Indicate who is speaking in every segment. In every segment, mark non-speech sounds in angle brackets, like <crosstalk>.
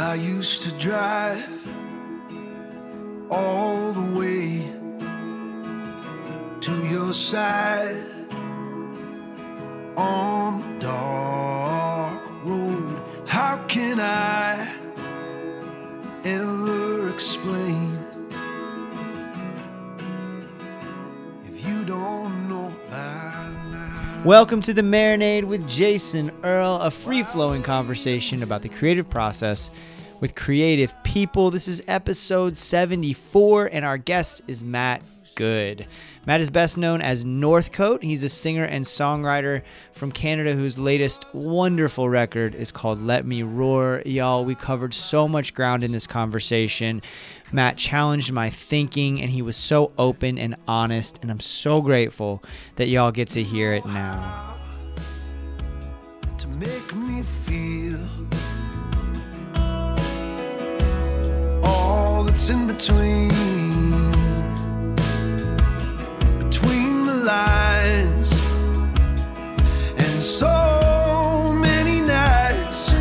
Speaker 1: I used to drive all the way to your side on the dark road. How can I ever explain
Speaker 2: Welcome to the Marinade with Jason Earle, a free flowing conversation about the creative process with creative people. This is episode 74, and our guest is Matt Goud. Matt is best known as Northcote. He's a singer and songwriter from Canada whose latest wonderful record is called Let Me Roar. Y'all, we covered so much ground in this conversation. Matt challenged my thinking and he was so open and honest, and I'm so grateful that y'all get to hear it now.
Speaker 1: to make me feel all that's in between lines and so many nights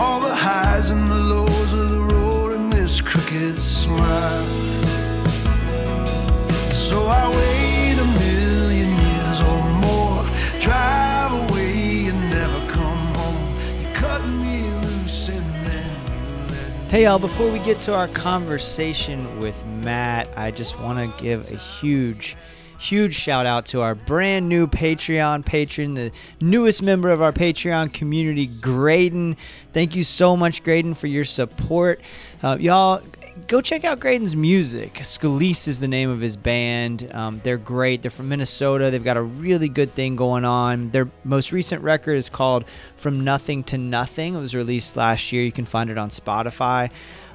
Speaker 1: all the highs and the lows of the road and this crooked smile so I wait a million years or more. Drive away and never come home. You cut me loose and then you let.
Speaker 2: Hey, y'all, before we get to our conversation with Matt, I just want to give a huge, huge shout out to our brand new Patreon patron, the newest member of our Patreon community, Graydon. Thank you so much, Graydon, for your support. Uh, y'all, go check out Graydon's music. Scalise is the name of his band. Um, they're great. They're from Minnesota. They've got a really good thing going on. Their most recent record is called From Nothing to Nothing. It was released last year. You can find it on Spotify.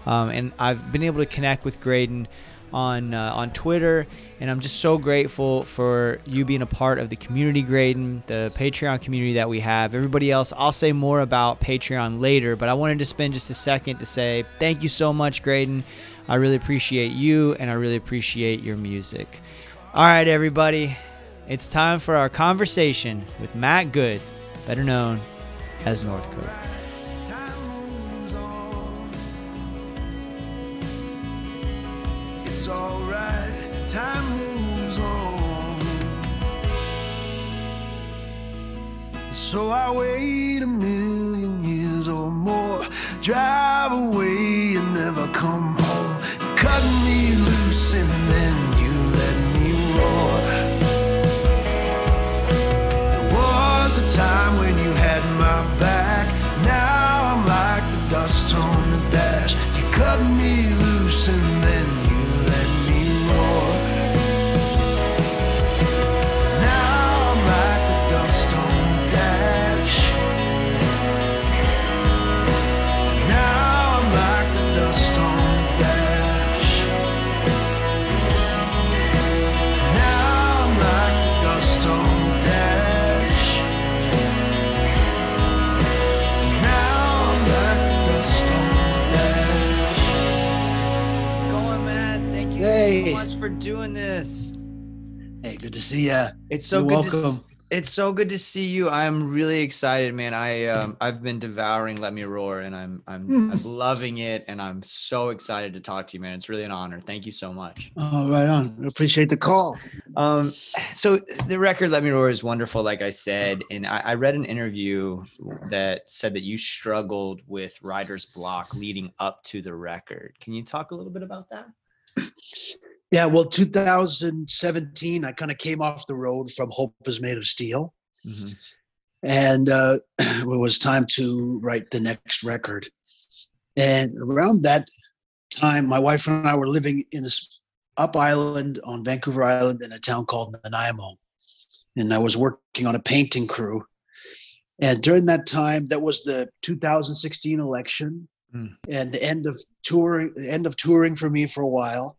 Speaker 2: Um, and I've been able to connect with Graydon on uh, on Twitter, and I'm just so grateful for you being a part of the community, Graydon, the Patreon community that we have. Everybody else, I'll say more about Patreon later, but I wanted to spend just a second to say thank you so much, Graydon. I really appreciate you, and I really appreciate your music. All right, everybody, it's time for our conversation with Matt Goud, better known as Northcote.
Speaker 1: It's alright. Time So I wait a million years or more. Drive away and never come home. Cut me loose and then you let me roar. There was a time when you had my back. Now I'm like the dust on the dash. You cut me loose
Speaker 3: Hey.
Speaker 2: so much for doing this.
Speaker 3: Hey, good to see ya.
Speaker 2: It's so
Speaker 3: You're
Speaker 2: good. To, s-
Speaker 3: welcome.
Speaker 2: it's so good to see you. I'm really excited, man. I um, I've been devouring Let Me Roar, and I'm I'm I'm loving it, and I'm so excited to talk to you, man. It's really an honor. Thank you so much.
Speaker 3: Oh, right on. Appreciate the call.
Speaker 2: Um, so the record "Let Me Roar" is wonderful, like I said, and I, I read an interview that said that you struggled with writer's block leading up to the record. Can you talk a little bit about that?
Speaker 3: Yeah, well, 2017, I kind of came off the road from Hope is Made of Steel. And uh, <clears throat> it was time to write the next record. And around that time, my wife and I were living in this up island on Vancouver Island in a town called Nanaimo. And I was working on a painting crew.
Speaker 1: And during that time, that was the 2016 election
Speaker 2: Mm.
Speaker 1: and the end of touring, the end of touring for me for a while.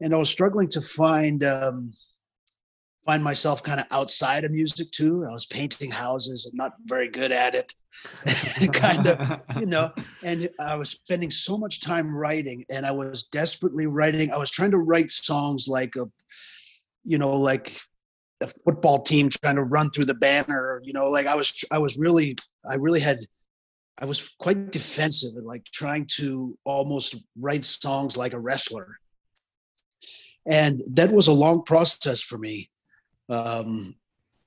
Speaker 1: And I was struggling to find um, find myself kind of outside of music too. I was painting houses and not very good at it. <laughs> kind of, you know, and I was spending so much time writing and I was desperately writing. I was trying to write songs like a, you know, like a football team trying to run through the banner, you know, like I was, I was really, I really had, I was quite defensive and like trying to almost write songs like a wrestler. And that was a long process for me. Um,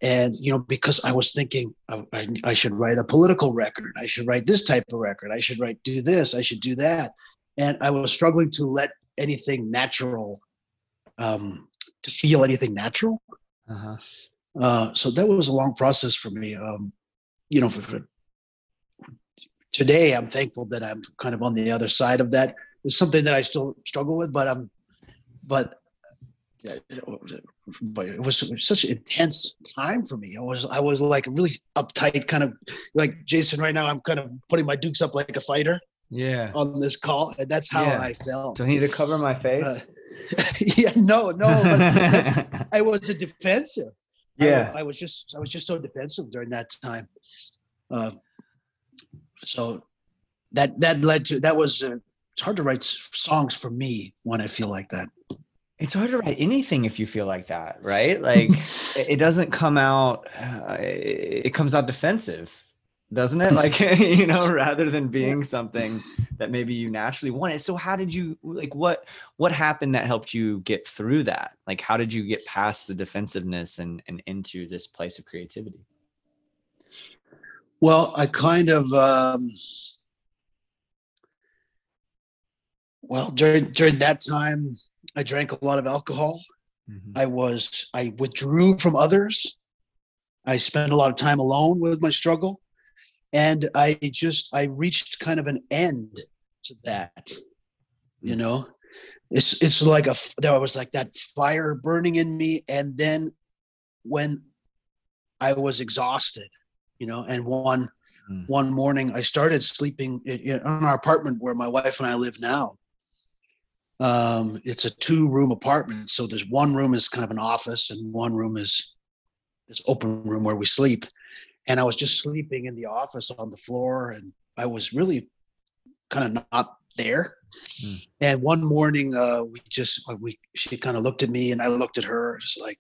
Speaker 1: and you know because i was thinking I, I, I, should write a political record. I should write this type of record. I should write do this. I should do that. And i was struggling to let anything natural um, to feel anything natural. Uh-huh. uh, so that was a long process for me. Um, you know for, for today i'm thankful that i'm kind of on the other side of that. It's something that i still struggle with but i'm but but it was such an intense time for me. I was I was like really uptight, kind of like Jason. Right now, I'm kind of putting my dukes up like a fighter.
Speaker 2: Yeah.
Speaker 1: On this call, and that's how
Speaker 2: yeah.
Speaker 1: I felt.
Speaker 2: Do I need to cover my face?
Speaker 1: Uh, <laughs> yeah, no, no. <laughs> I was a defensive.
Speaker 2: Yeah.
Speaker 1: I, I, was just I was just so defensive during that time. Uh, so that that led to that was uh, it's hard to write songs for me when I feel like that
Speaker 2: it's hard to write anything if you feel like that right? <laughs> Like it doesn't come out uh, it comes out defensive doesn't it? Like <laughs> you know rather than being something that maybe you naturally wanted. So how did you like what what happened that helped you get through that? Like how did you get past the defensiveness and and into this place of creativity?
Speaker 1: Well i kind of um well during during that time I drank a lot of alcohol. Mm-hmm. I was I withdrew from others. I spent a lot of time alone with my struggle, and I just I reached kind of an end to that. You know, it's it's like a there was like that fire burning in me, and then when I was exhausted, you know, and one mm. one morning I started sleeping in, in our apartment where my wife and I live now um, it's a two room apartment. So there's one room is kind of an office and one room is this open room where we sleep. And I was just sleeping in the office on the floor and I was really kind of not there. Mm. And one morning, uh, we just, uh, we, she kind of looked at me and I looked at her just like,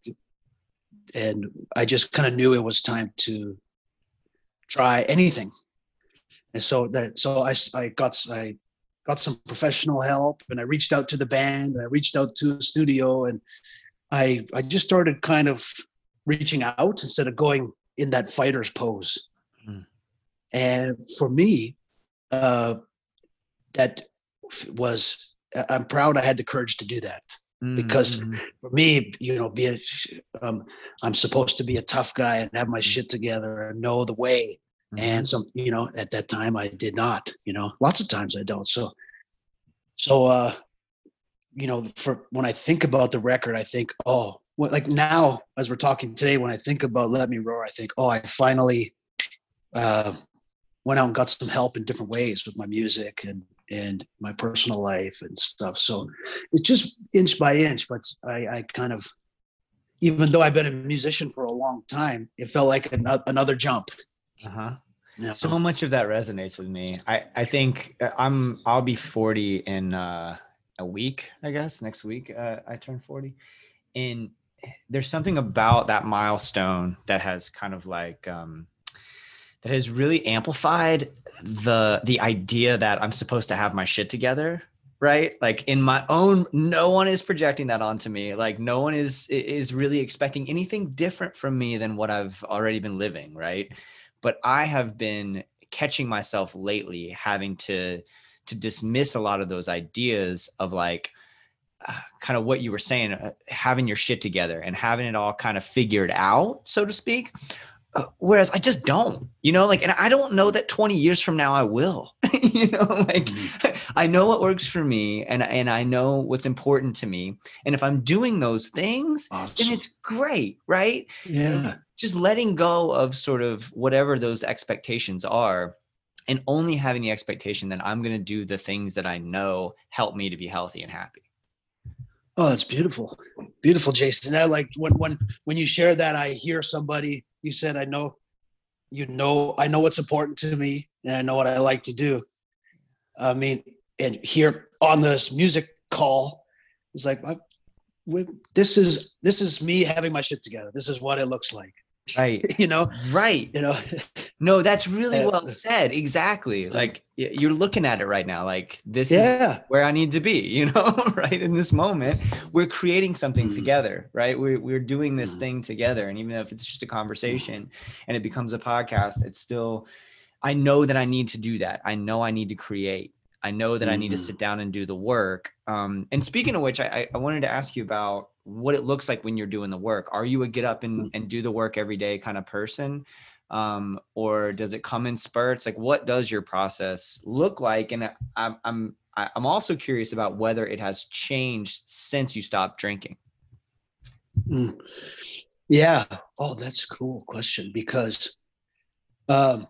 Speaker 1: and I just kind of knew it was time to try anything. And so that, so I, I got, I got some professional help and I reached out to the band and I reached out to a studio and I I just started kind of reaching out instead of going in that fighter's pose. Mm. And for me, uh, that was I'm proud I had the courage to do that mm-hmm. because for me, you know, be a, um, I'm supposed to be a tough guy and have my mm. shit together and know the way. Mm-hmm. And some, you know, at that time I did not, you know, lots of times I don't. So, so, uh, you know, for when I think about the record, I think, oh, well, like now as we're talking today, when I think about Let Me Roar, I think, oh, I finally uh, went out and got some help in different ways with my music and and my personal life and stuff. So it's just inch by inch, but I, I kind of, even though I've been a musician for a long time, it felt like another jump
Speaker 2: uh-huh. Yeah. So much of that resonates with me. I, I think uh, I'm I'll be 40 in uh, a week, I guess. Next week uh, I turn 40. And there's something about that milestone that has kind of like um, that has really amplified the the idea that I'm supposed to have my shit together right like in my own no one is projecting that onto me like no one is is really expecting anything different from me than what i've already been living right but I have been catching myself lately having to to dismiss a lot of those ideas of like uh, kind of what you were saying uh, having your shit together and having it all kind of figured out so to speak uh, whereas i just don't you know like and i don't know that 20 years from now i will <laughs> you know like mm-hmm. <laughs> i know what works for me and and i know what's important to me and if i'm doing those things awesome. then it's great right
Speaker 1: yeah
Speaker 2: just letting go of sort of whatever those expectations are and only having the expectation that I'm going to do the things that I know help me to be healthy and happy.
Speaker 1: Oh, that's beautiful. Beautiful, Jason. I like when when when you share that I hear somebody you said I know you know I know what's important to me and I know what I like to do. I mean, and here on this music call, it's like I, this is this is me having my shit together. This is what it looks like.
Speaker 2: Right. <laughs>
Speaker 1: you know.
Speaker 2: Right.
Speaker 1: You know. <laughs>
Speaker 2: No, that's really
Speaker 1: Uh,
Speaker 2: well said. Exactly. Like you're looking at it right now. Like this is
Speaker 1: yeah.
Speaker 2: where I need to be, you know, <laughs> right in this moment. We're creating something
Speaker 1: Mm.
Speaker 2: together, right? We're, we're doing this
Speaker 1: Mm.
Speaker 2: thing together. And even if it's just a conversation and it becomes a podcast, it's still, I know that I need to do that. I know I need to create. I know that I need to sit down and do the work. Um, and speaking of which, I- I wanted to ask you about what it looks like when you're doing the work. Are you a get up and,
Speaker 1: Mm.
Speaker 2: and do the work every day kind of person? um, or does it come in spurts? Like, what does your process look like? And I- I'm I'm I'm also curious about whether it has changed since you stopped drinking.
Speaker 1: Mm. Yeah. Oh, that's a cool question because um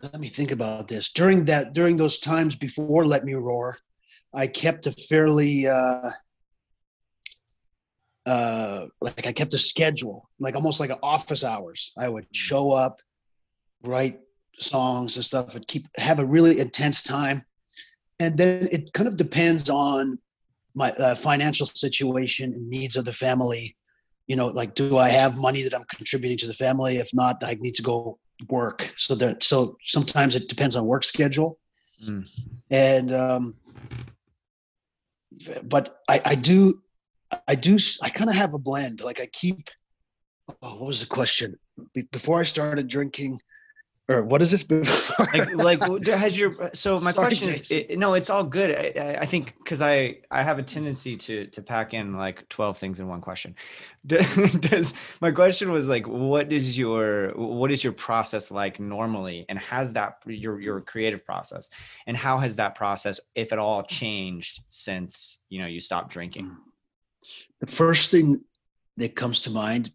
Speaker 1: let me think about this. During that during those times before Let Me Roar, I kept a fairly uh uh like I kept a schedule, like almost like office hours. I would show up, write songs and stuff and keep have a really intense time. And then it kind of depends on my uh, financial situation and needs of the family you know like do i have money that i'm contributing to the family if not i need to go work so that so sometimes it depends on work schedule
Speaker 2: Mm.
Speaker 1: and um but i i do i do i kind of have a blend like i keep oh, what was the question Be- before i started drinking or what is this <laughs> before
Speaker 2: Like, like has your uh, so my <laughs>
Speaker 1: Sorry,
Speaker 2: question is it, no, it's all good. I, I- think because I I have a tendency to to pack in like twelve things in one question. <laughs> Does my question was like, what is your what is your process like normally, and has that your your creative process, and how has that process, if at all, changed since you know you stopped drinking? Mm.
Speaker 1: The first thing that comes to mind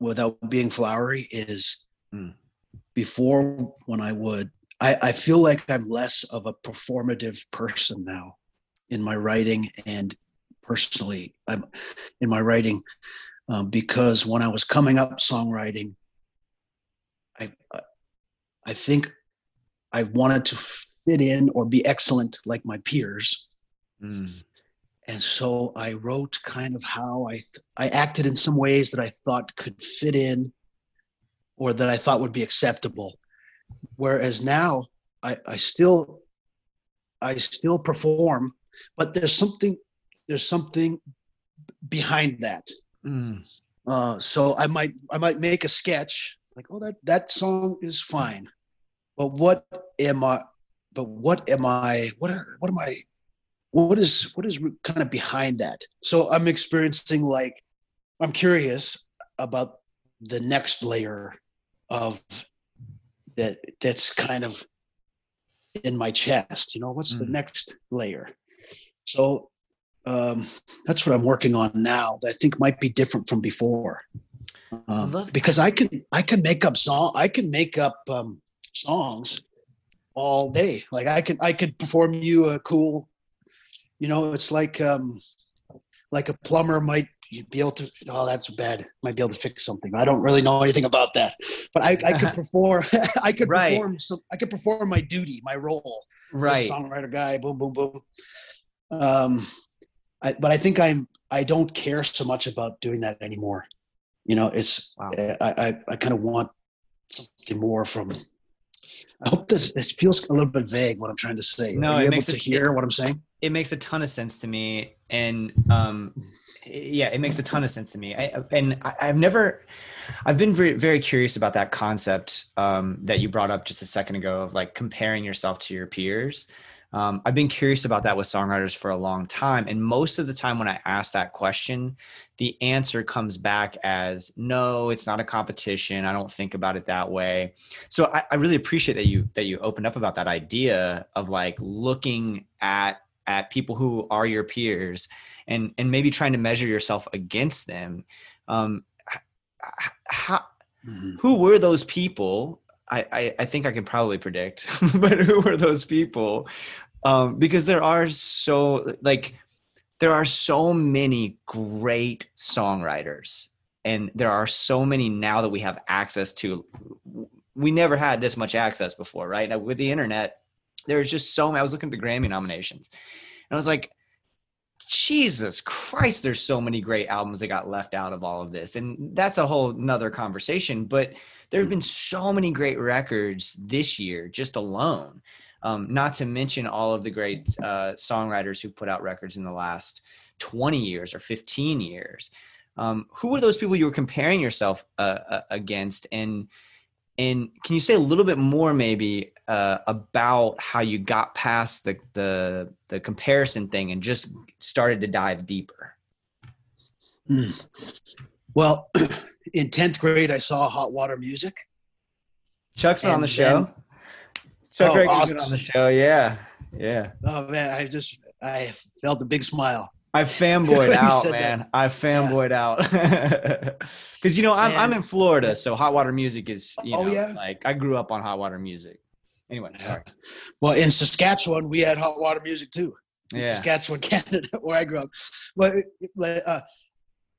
Speaker 1: without being flowery is
Speaker 2: Mm.
Speaker 1: before when I would I, I feel like I'm less of a performative person now in my writing and personally I'm in my writing um, because when I was coming up songwriting I I think I wanted to fit in or be excellent like my peers
Speaker 2: Mm.
Speaker 1: And so I wrote kind of how I I acted in some ways that I thought could fit in, or that I thought would be acceptable. Whereas now I I still I still perform, but there's something there's something behind that.
Speaker 2: Mm.
Speaker 1: Uh, so I might I might make a sketch like oh that that song is fine, but what am I? But what am I? What are, what am I? What is what is kind of behind that? So I'm experiencing like I'm curious about the next layer of that that's kind of in my chest. You know, what's the
Speaker 2: Mm.
Speaker 1: next layer? So um, that's what I'm working on now. That I think might be different from before. Um, because I can I can make up song I can make up um, songs all day. Like I can I could perform you a cool, you know, it's like um, like a plumber might be able to. Oh, that's bad. Might be able to fix something. I don't really know anything about that, but I, I could <laughs> perform. <laughs> I could
Speaker 2: Right.
Speaker 1: perform. Some, I could perform my duty, my role
Speaker 2: Right.
Speaker 1: songwriter guy boom boom boom um I, but i think i'm i don't care so much about doing that anymore you know it's
Speaker 2: Wow.
Speaker 1: i i, I kind of want something more from i hope this this feels a little bit vague what i'm trying to say.
Speaker 2: No,
Speaker 1: are
Speaker 2: it
Speaker 1: able
Speaker 2: makes
Speaker 1: to
Speaker 2: it-
Speaker 1: hear what i'm saying?
Speaker 2: it makes a ton of sense to me and um yeah it makes a ton of sense to me. I, and I, i've never i've been very very curious about that concept um that you brought up just a second ago of like comparing yourself to your peers um, I've been curious about that with songwriters for a long time. And most of the time, when I ask that question, the answer comes back as no, it's not a competition. I don't think about it that way. So I, I really appreciate that you that you opened up about that idea of like looking at at people who are your peers and and maybe trying to measure yourself against them. Um, how
Speaker 1: Mhm.
Speaker 2: who were those people? I, I think I can probably predict, <laughs> but who were those people? Um, because there are so like there are so many great songwriters, and there are so many now that we have access to. We never had this much access before, right? Now, with the internet, there's just so many. I was looking at the Grammy nominations, and I was like, Jesus Christ, there's so many great albums that got left out of all of this. And that's a whole nother conversation. But there have been so many great records this year, just alone. Um, not to mention all of the great uh, songwriters who've put out records in the last 20 years or 15 years. Um, who were those people you were comparing yourself uh, uh, against? And and can you say a little bit more, maybe, uh, about how you got past the, the the comparison thing and just started to dive deeper?
Speaker 1: Mm. Well, <clears throat> in 10th grade, I saw Hot Water Music.
Speaker 2: Chuck's been on the show. Chuck
Speaker 1: Oh,
Speaker 2: been on
Speaker 1: awesome.
Speaker 2: the show. Yeah, yeah.
Speaker 1: Oh, man, I just, I felt a big smile.
Speaker 2: I <laughs> fanboyed out,
Speaker 1: said that.
Speaker 2: man. I fanboyed out <laughs> because you know I'm I'm in Florida, so hot water music is you
Speaker 1: Oh,
Speaker 2: know
Speaker 1: yeah?
Speaker 2: like I grew up on hot water music. Anyway, sorry.
Speaker 1: Well, in Saskatchewan, we had hot water music too. In
Speaker 2: Yeah.
Speaker 1: Saskatchewan, <laughs> Canada, where I grew up. But uh,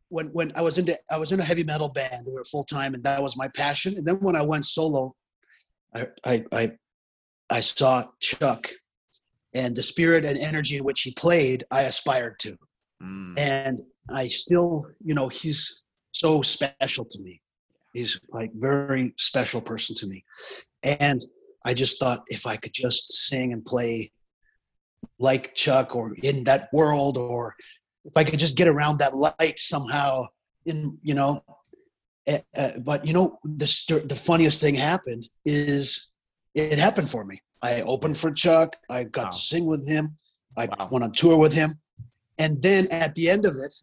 Speaker 1: when when I was into I was in a heavy metal band, we were full time, and that was my passion. And then when I went solo, I I I, I saw Chuck, and the spirit and energy in which he played, I aspired to.
Speaker 2: Mm.
Speaker 1: and I still, you know, he's so special to me. He's like very special person to me, and I just thought if I could just sing and play like Chuck or in that world, or if I could just get around that light somehow, in you know. eh, but you know, the st- the funniest thing happened is it happened for me. I opened for Chuck. I got
Speaker 2: Wow.
Speaker 1: to sing with him. I
Speaker 2: Wow.
Speaker 1: went on tour with him and then at the end of it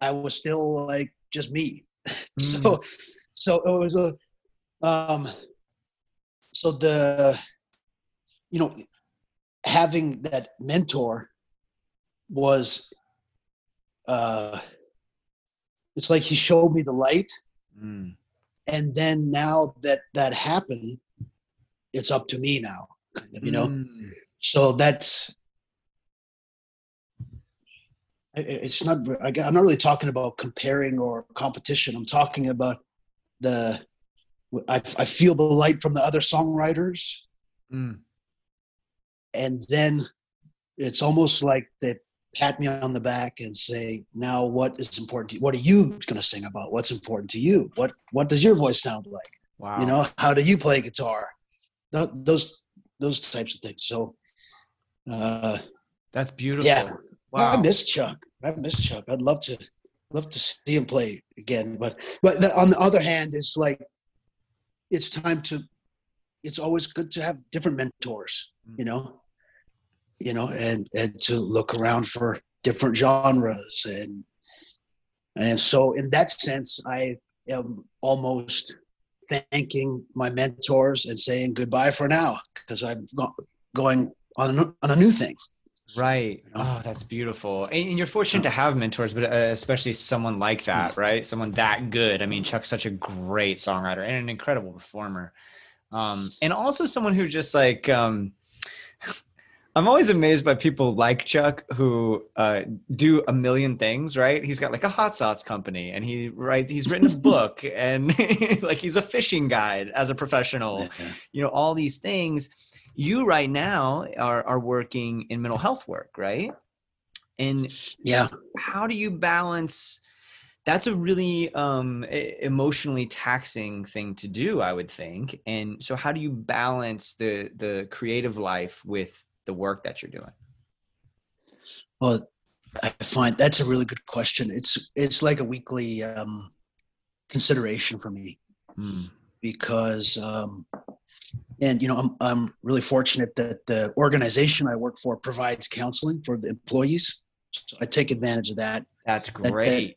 Speaker 1: i was still like just me <laughs> so so it was a um so the you know having that mentor was uh it's like he showed me the light
Speaker 2: Mm.
Speaker 1: and then now that that happened it's up to me now kind of you know
Speaker 2: Mm.
Speaker 1: so that's it's not I- i'm not really talking about comparing or competition i'm talking about the i, I feel the light from the other songwriters
Speaker 2: Mm.
Speaker 1: and then it's almost like they pat me on the back and say now what is important to you? what are you going to sing about what's important to you what what does your voice sound like
Speaker 2: Wow.
Speaker 1: you know how do you play guitar Th- those those types of things so uh
Speaker 2: that's beautiful.
Speaker 1: yeah
Speaker 2: Wow.
Speaker 1: I miss Chuck. I miss Chuck. I'd love to love to see him play again. But but the, on the other hand, it's like it's time to. It's always good to have different mentors. You know, you know, and and to look around for different genres and and so in that sense, I am almost thanking my mentors and saying goodbye for now because I'm going on a, on a new thing.
Speaker 2: Right. Oh, that's beautiful. And and you're fortunate to have mentors, but uh, especially someone like that, right? Someone that good. I mean, Chuck's such a great songwriter and an incredible performer. Um, and also someone who just like, um, I'm always amazed by people like Chuck who uh, do a million things, right? He's got like a hot sauce company and he right he's written a <laughs> book and <laughs> like he's a fishing guide as a professional you know all these things you right now are are working in mental health work right and
Speaker 1: Yeah.
Speaker 2: how do you balance that's a really um emotionally taxing thing to do i would think and so how do you balance the the creative life with the work that you're doing
Speaker 1: Well, I find that's a really good question. It's it's like a weekly um, consideration for me
Speaker 2: Mm,
Speaker 1: because, um, and you know, I'm I'm really fortunate that the organization I work for provides counseling for the employees. So I take advantage of that.
Speaker 2: that's
Speaker 1: that-
Speaker 2: great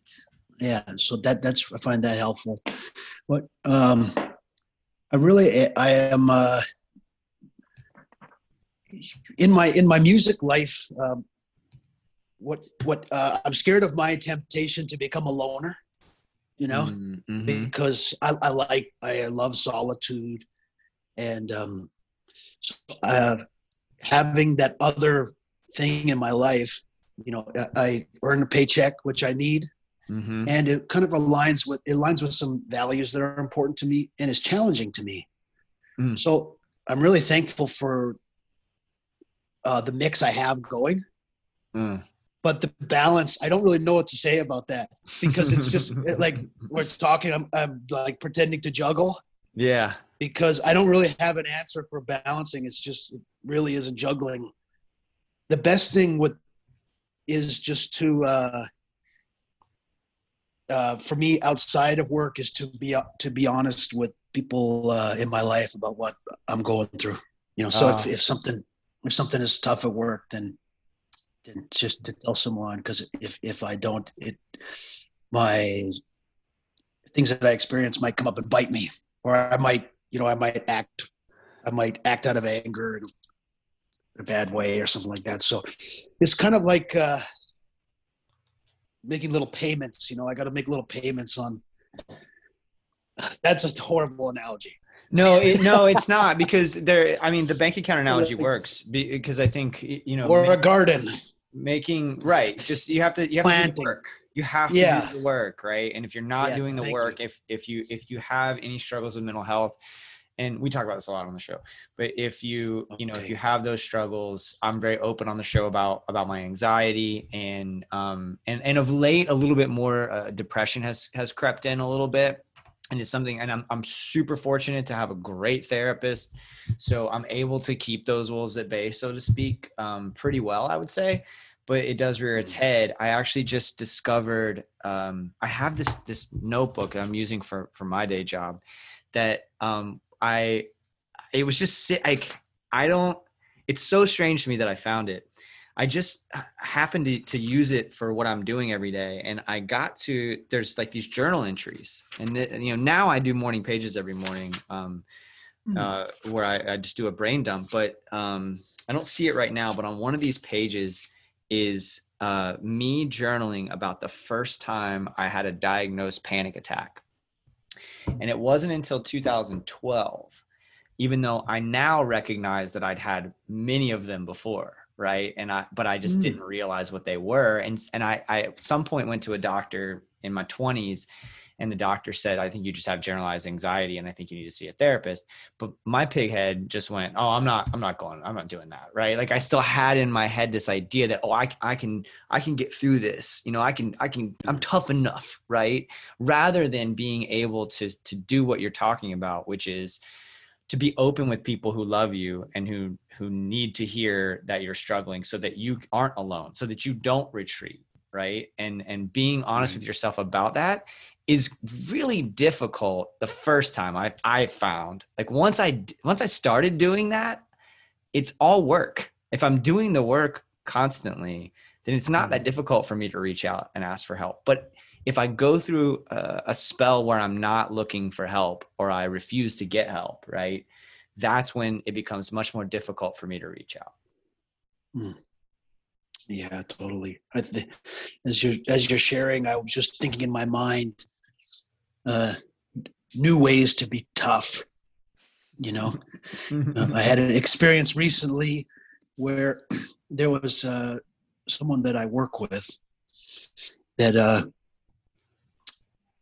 Speaker 1: Yeah, so that that's I find that helpful. But um, I really I am uh, in my in my music life. Um, what what uh, I'm scared of my temptation to become a loner. you know,
Speaker 2: Mm, mhm.
Speaker 1: because I, I like I love solitude, and um, so, uh, having that other thing in my life, you know, I, I earn a paycheck, which I need,
Speaker 2: Mhm.
Speaker 1: and it kind of aligns with it aligns with some values that are important to me and is challenging to me.
Speaker 2: Mm.
Speaker 1: So I'm really thankful for uh, the mix I have going
Speaker 2: Mm.
Speaker 1: but the balance i don't really know what to say about that because it's just <laughs> it, like we're talking I'm, I'm like pretending to juggle
Speaker 2: yeah.
Speaker 1: because i don't really have an answer for balancing it's just it really is a juggling the best thing with is just to uh uh, for me outside of work is to be to be honest with people uh, in my life about what I'm going through. You know, so if,
Speaker 2: Ah.
Speaker 1: if something if something is tough at work, then then just to tell someone because if if I don't, it my things that I experience might come up and bite me, or I might you know I might act I might act out of anger in a bad way or something like that. So it's kind of like uh, making little payments. You know, I got to make little payments on. <sighs> That's a horrible analogy.
Speaker 2: No, it, no, <laughs> it's not because there. I mean, the bank account analogy works because I think you know
Speaker 1: Or
Speaker 2: ma-
Speaker 1: a garden.
Speaker 2: making right. Just you have to you have to do
Speaker 1: Planting.
Speaker 2: the work. You have to
Speaker 1: Yeah.
Speaker 2: do the work, right? And if you're not
Speaker 1: Yeah,
Speaker 2: doing the work,
Speaker 1: you.
Speaker 2: if if you if you have any struggles with mental health, and we talk about this a lot on the show, but if you you know if you have those struggles, I'm very open on the show about about my anxiety and um and and of late a little bit more uh, depression has has crept in a little bit and it's something and I'm, I'm super fortunate to have a great therapist. So i'm able to keep those wolves at bay so to speak um, pretty well i would say. But it does rear its head. I actually just discovered um, i have this this notebook i'm using for for my day job that um, i it was just like i don't it's so strange to me that i found it I just happened to, to use it for what I'm doing every day. And I got to, there's like these journal entries. And, th- you know, now I do morning pages every morning um,
Speaker 1: Hmm.
Speaker 2: uh, where I, I just do a brain dump. But um, I don't see it right now. But on one of these pages is uh, me journaling about the first time I had a diagnosed panic attack. And it wasn't until 2012 even though I now recognize that I'd had many of them before, right? And I, but I just
Speaker 1: Mm.
Speaker 2: didn't realize what they were. And and I, I at some point went to a doctor in my 20s, and the doctor said, "I think you just have generalized anxiety, and I think you need to see a therapist." But my pig head just went, "Oh, I'm not, I'm not going, I'm not doing that, right?" Like I still had in my head this idea that, "Oh, I, I can, I can get through this. You know, I can, I can, I'm tough enough, right?" Rather than being able to to do what you're talking about, which is to be open with people who love you and who who need to hear that you're struggling so that you aren't alone so that you don't retreat right? And and being honest with yourself about that is really difficult the first time i i found. Like once i once i started doing that it's all work. If i'm doing the work constantly then it's not that mm-hmm. difficult for me to reach out and ask for help. But if I go through a, a spell where I'm not looking for help or I refuse to get help, right? That's when it becomes much more difficult for me to reach out.
Speaker 1: Yeah, totally. I th- as you're as you're sharing, I was just thinking in my mind, uh, new ways to be tough. You know, Um, I had <laughs> an experience recently where <clears throat> there was uh, someone that I work with that uh,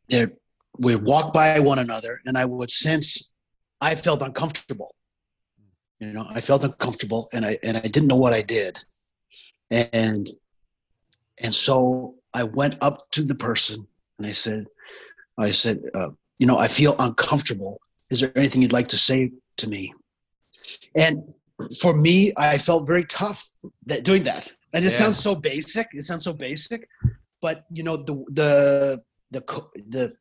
Speaker 1: that we walk by one another, and I would sense I felt uncomfortable. You know, I felt uncomfortable, and I and I didn't know what I did, and and so I went up to the person and I said, I said, uh, you know, I feel uncomfortable. Is there anything you'd like to say to me? And for me, I felt very tough that doing that. And it
Speaker 2: Yeah.
Speaker 1: sounds so basic. It sounds so basic, but you know, the the the the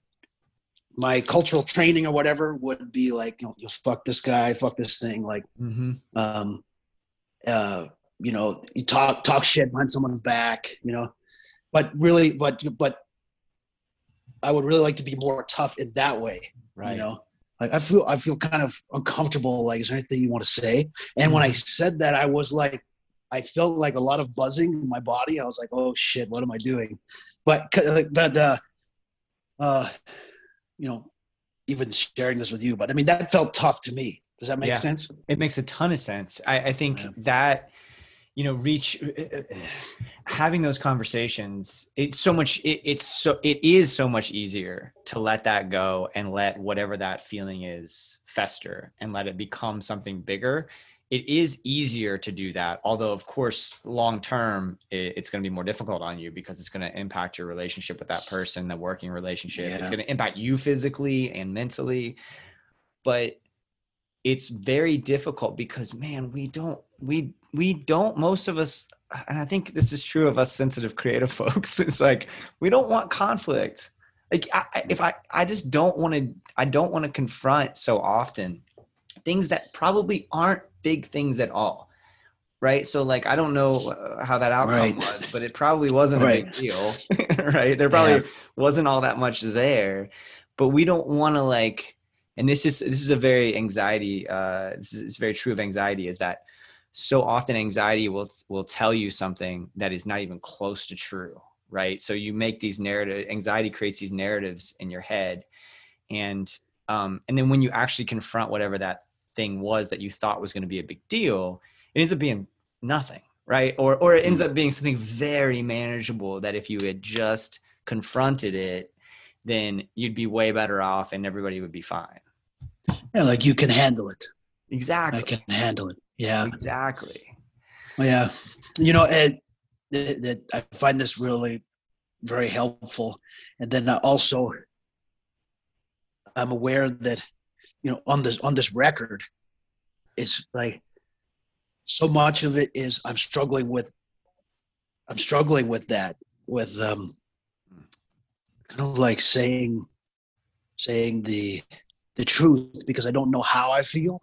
Speaker 1: my cultural training or whatever would be like, you know, you fuck this guy, fuck this thing, like
Speaker 2: mm-hmm.
Speaker 1: um, uh, you know, you talk talk shit behind someone's back, you know, but really, but but I would really like to be more tough in that way,
Speaker 2: Right.
Speaker 1: you know. Like I feel I feel kind of uncomfortable. Like, is there anything you want to say? And when I said that, I was like, I felt like a lot of buzzing in my body. I was like, oh shit, what am I doing? But but uh, uh, you know, even sharing this with you, but I mean, that felt tough to me. Does that make
Speaker 2: Yeah.
Speaker 1: sense?
Speaker 2: it makes a ton of sense i, I think
Speaker 1: Yeah.
Speaker 2: that you know reach having those conversations it's so much it, it's so it is so much easier to let that go and let whatever that feeling is fester and let it become something bigger it is easier to do that although of course long term it's going to be more difficult on you because it's going to impact your relationship with that person the working relationship. It's going to impact you physically and mentally. But it's very difficult because man we don't we we don't most of us and i think this is true of us sensitive creative <laughs> folks it's like we don't want conflict. Like I, I- if i i just don't want to i don't want to confront so often things that probably aren't big things at all right? So like i don't know uh, how that outcome
Speaker 1: Right.
Speaker 2: was but it probably wasn't a big deal <laughs> right? There probably wasn't all that much there but we don't want to like and this is this is a very anxiety uh this is it's very true of anxiety is that so often anxiety will will tell you something that is not even close to true right? So you make these narrative anxiety creates these narratives in your head and um and then when you actually confront whatever that thing was that you thought was going to be a big deal it ends up being nothing right or or it ends up mm. being something very manageable that if you had just confronted it then you'd be way better off and everybody would be fine
Speaker 1: Yeah, like you can handle it.
Speaker 2: exactly
Speaker 1: I can handle it. Yeah.
Speaker 2: exactly
Speaker 1: Yeah, you know, and that, that I find this really very helpful. And then I also, I'm aware that, you know, on this on this record, it's like so much of it is I'm struggling with. I'm struggling with that, with um, kind of like saying, saying the, the truth because I don't know how I feel.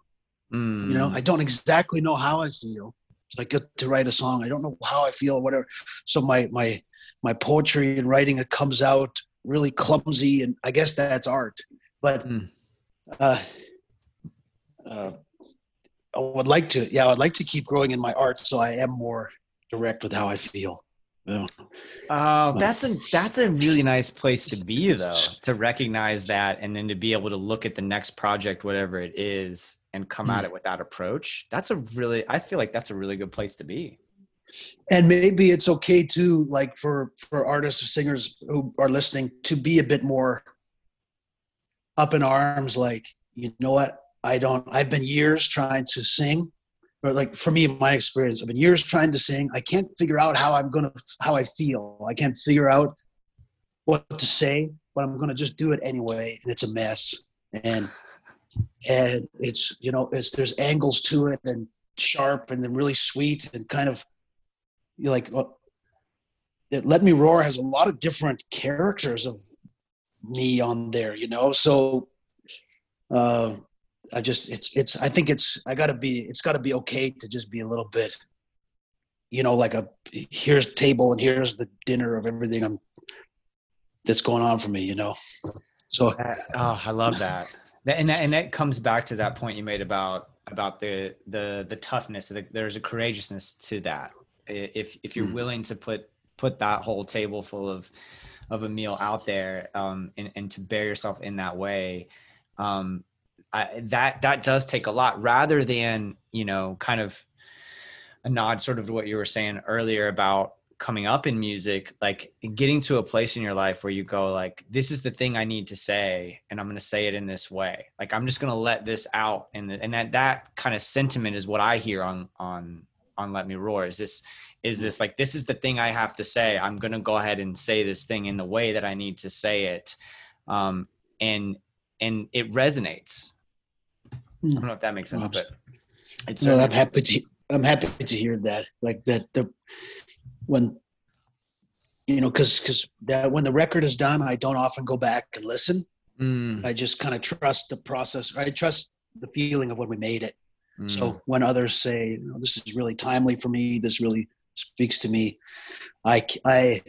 Speaker 2: Mm.
Speaker 1: You know, I don't exactly know how I feel. So I get to write a song. I don't know how I feel or whatever. So my my my poetry and writing it comes out really clumsy, and I guess that's art. But
Speaker 2: Mm.
Speaker 1: Uh, uh, I would like to, yeah, I would like to keep growing in my art, so I am more direct with how I feel. Yeah.
Speaker 2: Oh, that's a that's a really nice place to be though, to recognize that and then to be able to look at the next project, whatever it is, and come at it with that approach. That's a really I feel like that's a really good place to be.
Speaker 1: and maybe it's okay too like for for artists or singers who are listening to be a bit more up in arms like you know what? I don't i've been years trying to sing or like for me my experience i've been years trying to sing. I can't figure out how i'm gonna how i feel. I can't figure out what to say but i'm gonna just do it anyway and it's a mess. And and it's you know it's there's angles to it and sharp and then really sweet and kind of you like well, it let me roar has a lot of different characters of me on there you know so uh i just it's it's i think it's i gotta be it's gotta be okay to just be a little bit you know like a here's table and here's the dinner of everything i'm that's going on for me you know so
Speaker 2: That- oh, I love that. That- And that, and that comes back to that point you made about about the the the toughness. The, there's a courageousness to that. If if you're
Speaker 1: Mm.
Speaker 2: willing to put put that whole table full of of a meal out there, um, and and to bear yourself in that way, um, I, that that does take a lot. Rather than you know, kind of a nod, sort of to what you were saying earlier about coming up in music like getting to a place in your life where you go like this is the thing i need to say and i'm going to say it in this way like i'm just going to let this out and and that that kind of sentiment is what i hear on on on let me roar is this is this like this is the thing i have to say i'm going to go ahead and say this thing in the way that i need to say it um and and it resonates i don't know if that makes sense but it's
Speaker 1: No, I'm happy to. I'm happy to hear that. Like that. The when you know, because because that when the record is done, I don't often go back and listen.
Speaker 2: Mm,
Speaker 1: I just kind of trust the process. I trust the feeling of when we made it.
Speaker 2: Mm.
Speaker 1: So when others say, you know, "This is really timely for me. This really speaks to me," I I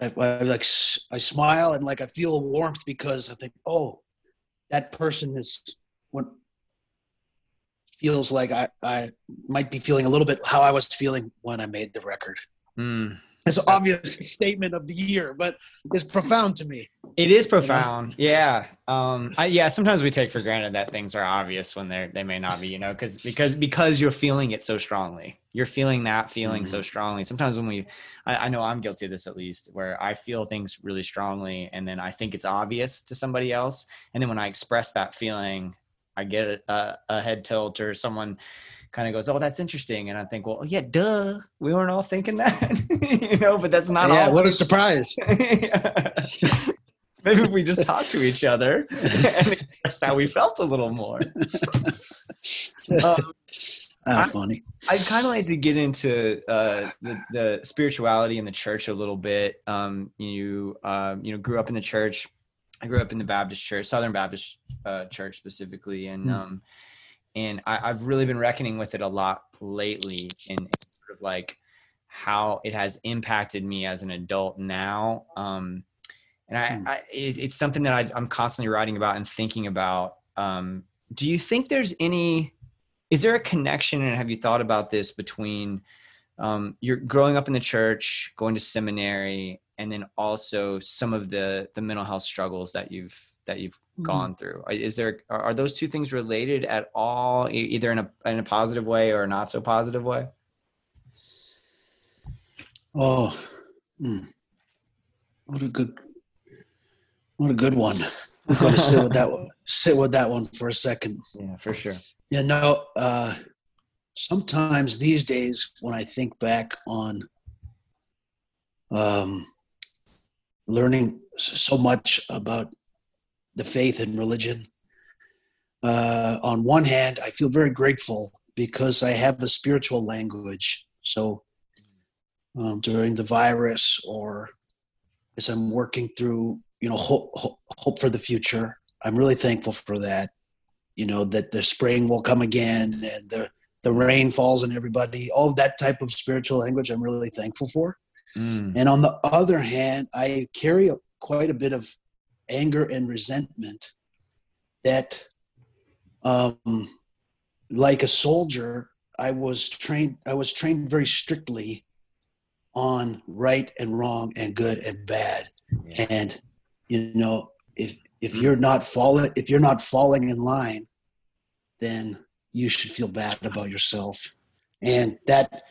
Speaker 1: I like I smile and like I feel a warmth because I think, oh, that person is what feels like I, I might be feeling a little bit how I was feeling when I made the record.
Speaker 2: Mm.
Speaker 1: As an obvious statement of the year, but it's profound to me.
Speaker 2: It is profound. Yeah. Um, I, yeah. Sometimes we take for granted that things are obvious when they're, they may not be, you know, cause, because, because you're feeling it so strongly, you're feeling that feeling mm-hmm. so strongly. Sometimes when we, I, I, know I'm guilty of this at least, where I feel things really strongly and then I think it's obvious to somebody else. And then when I express that feeling, I get a, a head tilt or someone kind of goes, "Oh, that's interesting," and I think, "Well, yeah, duh, we weren't all thinking that, <laughs> you know." But that's not.
Speaker 1: Yeah, what a surprise! <laughs>
Speaker 2: Maybe if we just talked to each other <laughs> and that's how we felt a little more.
Speaker 1: Um, Ah, funny.
Speaker 2: I, would kind of like to get into uh, the, the, spirituality in the church a little bit. Um, you, um, you know, grew up in the church. I grew up in the Baptist church, Southern Baptist uh, church specifically, and mm. um, and I, have really been reckoning with it a lot lately in, in, sort of like how it has impacted me as an adult now um, and I, hmm. I it, it's something that I, am constantly writing about and thinking about um, do you think there's any is there a connection and have you thought about this between um, you're growing up in the church going to seminary and then also some of the the mental health struggles that you've that you've mm-hmm. gone through? Is there are those two things related at all either in a in a positive way or not so positive way?
Speaker 1: Oh mm. what a good what a good one. I'm going to sit with that one <laughs> sit with that one for a second.
Speaker 2: Yeah for sure.
Speaker 1: Yeah no uh sometimes these days when i think back on um learning so much about the faith and religion. Uh, on one hand, I feel very grateful because I have a spiritual language. So um, during the virus or as I'm working through, you know, hope, hope, hope for the future, I'm really thankful for that. You know, that the spring will come again and the, the rain falls on everybody, all that type of spiritual language I'm really thankful for. Mm. And on the other hand, I carry a, quite a bit of anger and resentment that um, like a soldier i was trained i was trained very strictly on right and wrong and good and bad yeah. and you know if if you're not falling if you're not falling in line then you should feel bad about yourself and that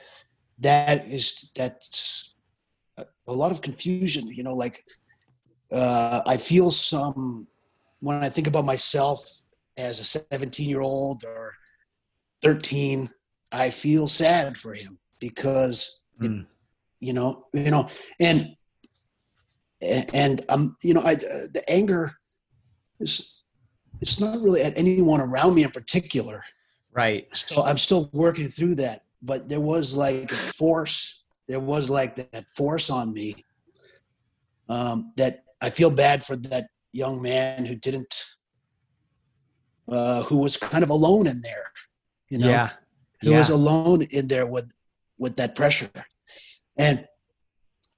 Speaker 1: that is that's a lot of confusion you know like uh, I feel some when I think about myself as a 17 year old or 13, I feel sad for him because, mm. it, hmm. you know, you know, and, and um, you know, I, uh, the anger is, it's not really at anyone around me in particular.
Speaker 2: Right.
Speaker 1: So I'm still working through that, but there was like a force, there was like that force on me um, that I feel bad for that young man who didn't, uh, who was kind of alone in there, you know,
Speaker 2: yeah.
Speaker 1: who yeah. was alone in there with, with that pressure. And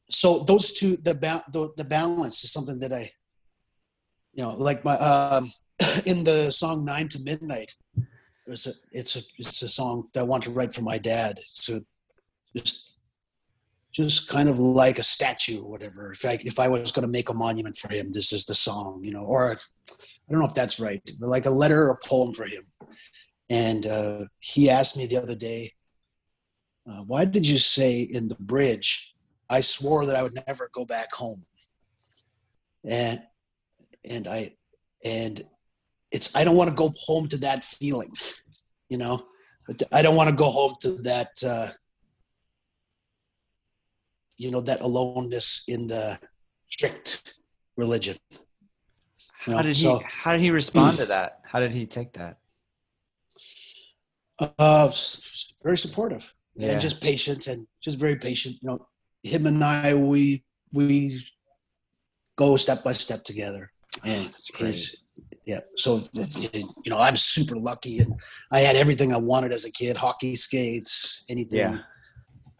Speaker 1: so those two, the, ba- the, the balance is something that I, you know, like my, um, <coughs> in the song nine to midnight, it's a, it's a, it's a song that I want to write for my dad. So just just kind of like a statue or whatever. If I if I was going to make a monument for him, this is the song, you know. Or I don't know if that's right, but like a letter or poem for him. And uh, he asked me the other day, uh, "Why did you say in the bridge, I swore that I would never go back home?" And and I and it's I don't want to go home to that feeling, you know. I don't want to go home to that. Uh, you know that aloneness in the strict religion.
Speaker 2: You know? How did he? how did he respond to that? How did he take that?
Speaker 1: Uh, very supportive yeah. and just patient and just very patient. You know, him and I, we we go step by step together, and That's great. yeah. So you know, I'm super lucky, and I had everything I wanted as a kid: hockey skates, anything. Yeah.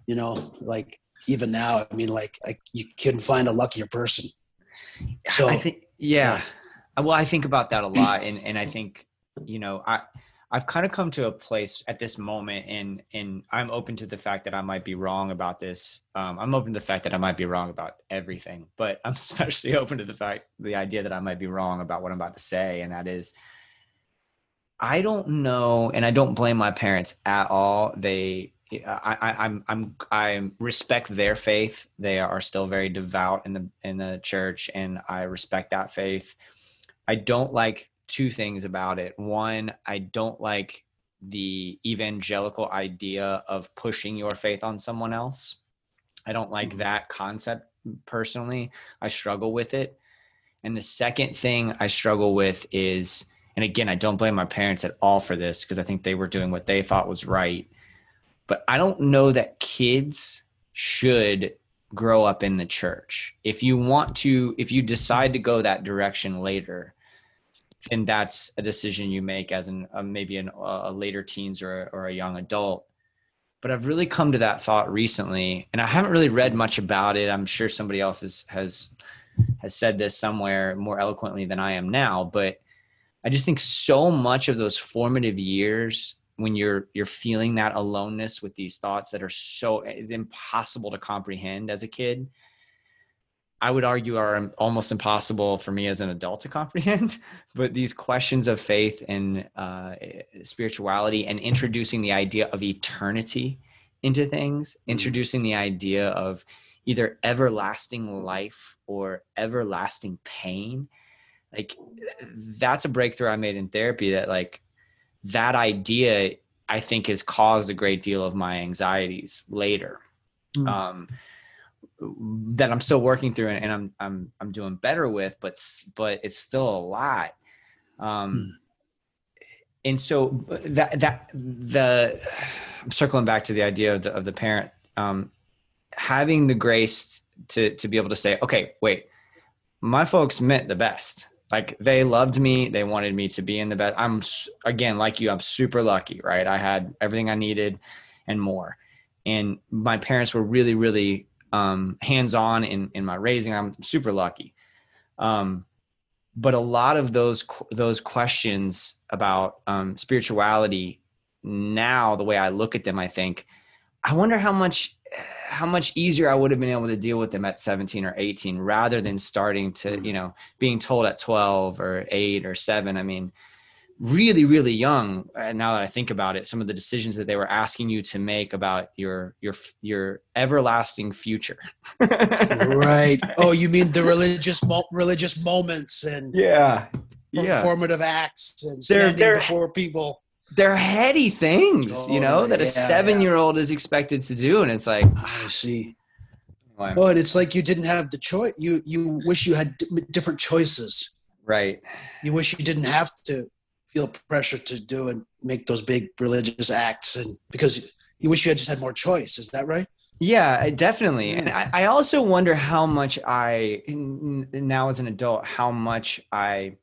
Speaker 1: You know, like even now, I mean, like I, you couldn't find a luckier person.
Speaker 2: So I think, yeah. yeah. Well, I think about that a lot, and and I think, you know, I I've kind of come to a place at this moment, and and I'm open to the fact that I might be wrong about this. Um, I'm open to the fact that I might be wrong about everything, but I'm <laughs> especially open to the fact, the idea that I might be wrong about what I'm about to say, and that is, I don't know, and I don't blame my parents at all. They, I, I, I'm, I'm, I respect their faith. They are still very devout in the in the church, and I respect that faith. I don't like two things about it. One, I don't like the evangelical idea of pushing your faith on someone else. I don't like mm-hmm. that concept personally. I struggle with it. And the second thing I struggle with is, and again, I don't blame my parents at all for this because I think they were doing what they thought was right. But I don't know that kids should grow up in the church. If you want to, if you decide to go that direction later, and that's a decision you make as an uh, maybe an, a later teens or, or a young adult but i've really come to that thought recently and i haven't really read much about it i'm sure somebody else has has has said this somewhere more eloquently than i am now but i just think so much of those formative years when you're you're feeling that aloneness with these thoughts that are so eh, impossible to comprehend as a kid I would argue are almost impossible for me as an adult to <laughs> comprehend. But these questions of faith and uh, spirituality and introducing the idea of eternity into things, mm-hmm. introducing the idea of either everlasting life or everlasting pain, like that's a breakthrough I made in therapy that like that idea I think has caused a great deal of my anxieties later. Mm. Um, that I'm still working through and, I'm I'm I'm doing better with, but but it's still a lot. Um, hmm. And so that that the I'm circling back to the idea of the of the parent um, having the grace to to be able to say, okay, wait, my folks meant the best. Like they loved me, they wanted me to be in the best. I'm again like you, I'm super lucky, right? I had everything I needed and more. And my parents were really, really um, hands on in, in my raising. I'm super lucky. Um, but a lot of those those questions about um, spirituality now, the way I look at them, I think, I wonder how much how much easier I would have been able to deal with them at 17 or 18 rather than starting to, mm. you know, being told at 12 or 8 or 7. I mean, really really young. And now that i think about it some of the decisions that they were asking you to make about your your your everlasting future.
Speaker 1: Right. <laughs> Oh you mean the religious mo- religious moments and
Speaker 2: yeah.
Speaker 1: Yeah. formative acts and standing they're, they're, before people
Speaker 2: they're heady things oh, you know that yeah, a seven year old is expected to do and it's like ah,
Speaker 1: i see. Oh and it's like you didn't have the choice you you wish you had different choices.
Speaker 2: Right.
Speaker 1: You wish you didn't have to feel pressure to do and make those big religious acts and because you wish you had just had more choice is that right?
Speaker 2: Yeah definitely. And I, I also wonder how much i now as an adult how much i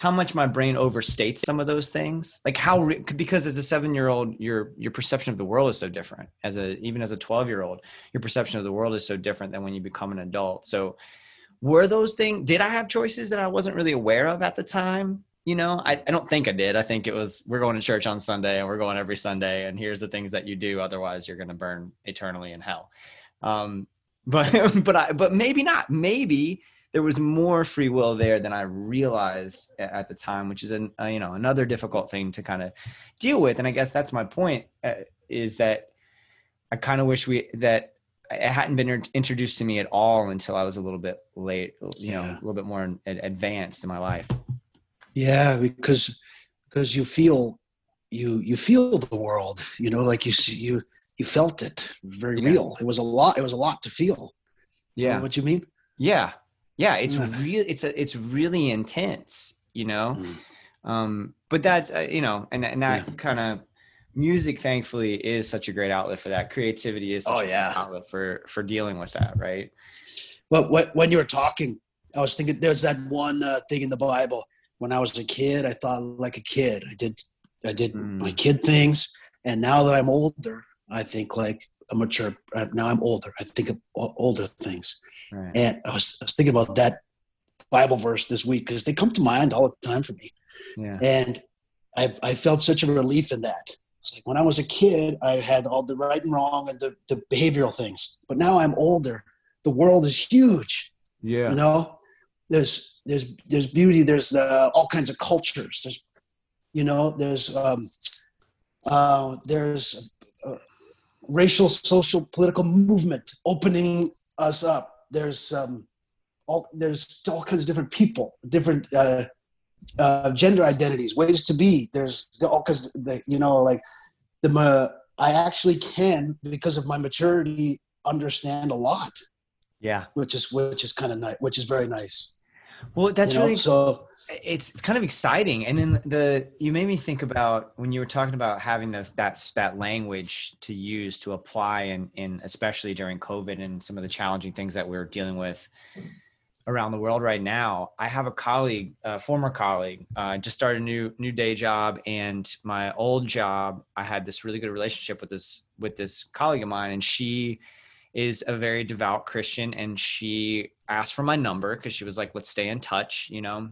Speaker 2: how much my brain overstates some of those things. Like how because as a seven year old your your perception of the world is so different. As a even as a 12 year old your perception of the world is so different than when you become an adult. So were those things did i have choices that i wasn't really aware of at the time? You know I, I don't think i did. I think it was we're going to church on sunday and we're going every sunday and here's the things that you do otherwise you're going to burn eternally in hell. Um, <laughs> but but i but maybe not. Maybe there was more free will there than i realized at the time which is an uh, you know another difficult thing to kind of deal with and i guess that's my point uh, is that i kind of wish we that it hadn't been introduced to me at all until I was a little bit late, you know, a little bit more advanced in my life.
Speaker 1: Yeah, because because you feel you you feel the world, you know, like you see you you felt it very yeah. real. It was a lot. It was a lot to feel.
Speaker 2: Yeah,
Speaker 1: you know what you mean?
Speaker 2: Yeah, yeah. It's real. It's a it's really intense, you know. Mm. Um, but that uh, you know, and and that yeah. kind of music thankfully is such a great outlet for that creativity is
Speaker 1: oh yeah
Speaker 2: outlet for for dealing with that right
Speaker 1: well what, when you were talking i was thinking there's that one uh, thing in the bible when i was a kid i thought like a kid i did i did mm. my kid things and now that i'm older i think like a mature uh, now i'm older i think of older things right. and I was, I was thinking about that bible verse this week because they come to mind all the time for me
Speaker 2: Yeah.
Speaker 1: And I, I felt such a relief in that. It's like when I was a kid, I had all the right and wrong and the, the behavioral things. But now I'm older. The world is huge.
Speaker 2: Yeah.
Speaker 1: You know, there's there's there's beauty. There's uh, all kinds of cultures. There's you know there's um, uh, there's uh, racial, social, political movement opening us up. There's um, all there's all kinds of different people, different uh, uh, gender identities, ways to be. There's all of the, you know like the uh, I actually can because of my maturity understand a lot,
Speaker 2: Yeah.
Speaker 1: which is which is kind of nice, which is very nice.
Speaker 2: Well, that's
Speaker 1: you know?
Speaker 2: really
Speaker 1: so.
Speaker 2: It's it's kind of exciting. And then the you made me think about when you were talking about having this that's that language to use to apply and in especially during covid and some of the challenging things that we're dealing with around the world right now. I have a colleague a former colleague uh, just started a new new day job. And my old job i had this really good relationship with this with this colleague of mine. And she is a very devout christian. And she asked for my number because she was like let's stay in touch you know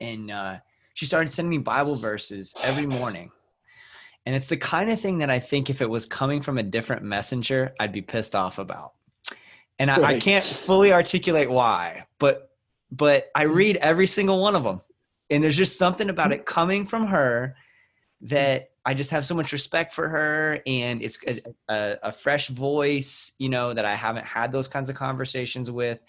Speaker 2: and uh, she started sending me Bible verses every morning. And it's the kind of thing that I think if it was coming from a different messenger, I'd be pissed off about. And I, I can't fully articulate why, but but I read every single one of them, and there's just something about it coming from her that I just have so much respect for her, and it's a, a, a fresh voice, you know, that I haven't had those kinds of conversations with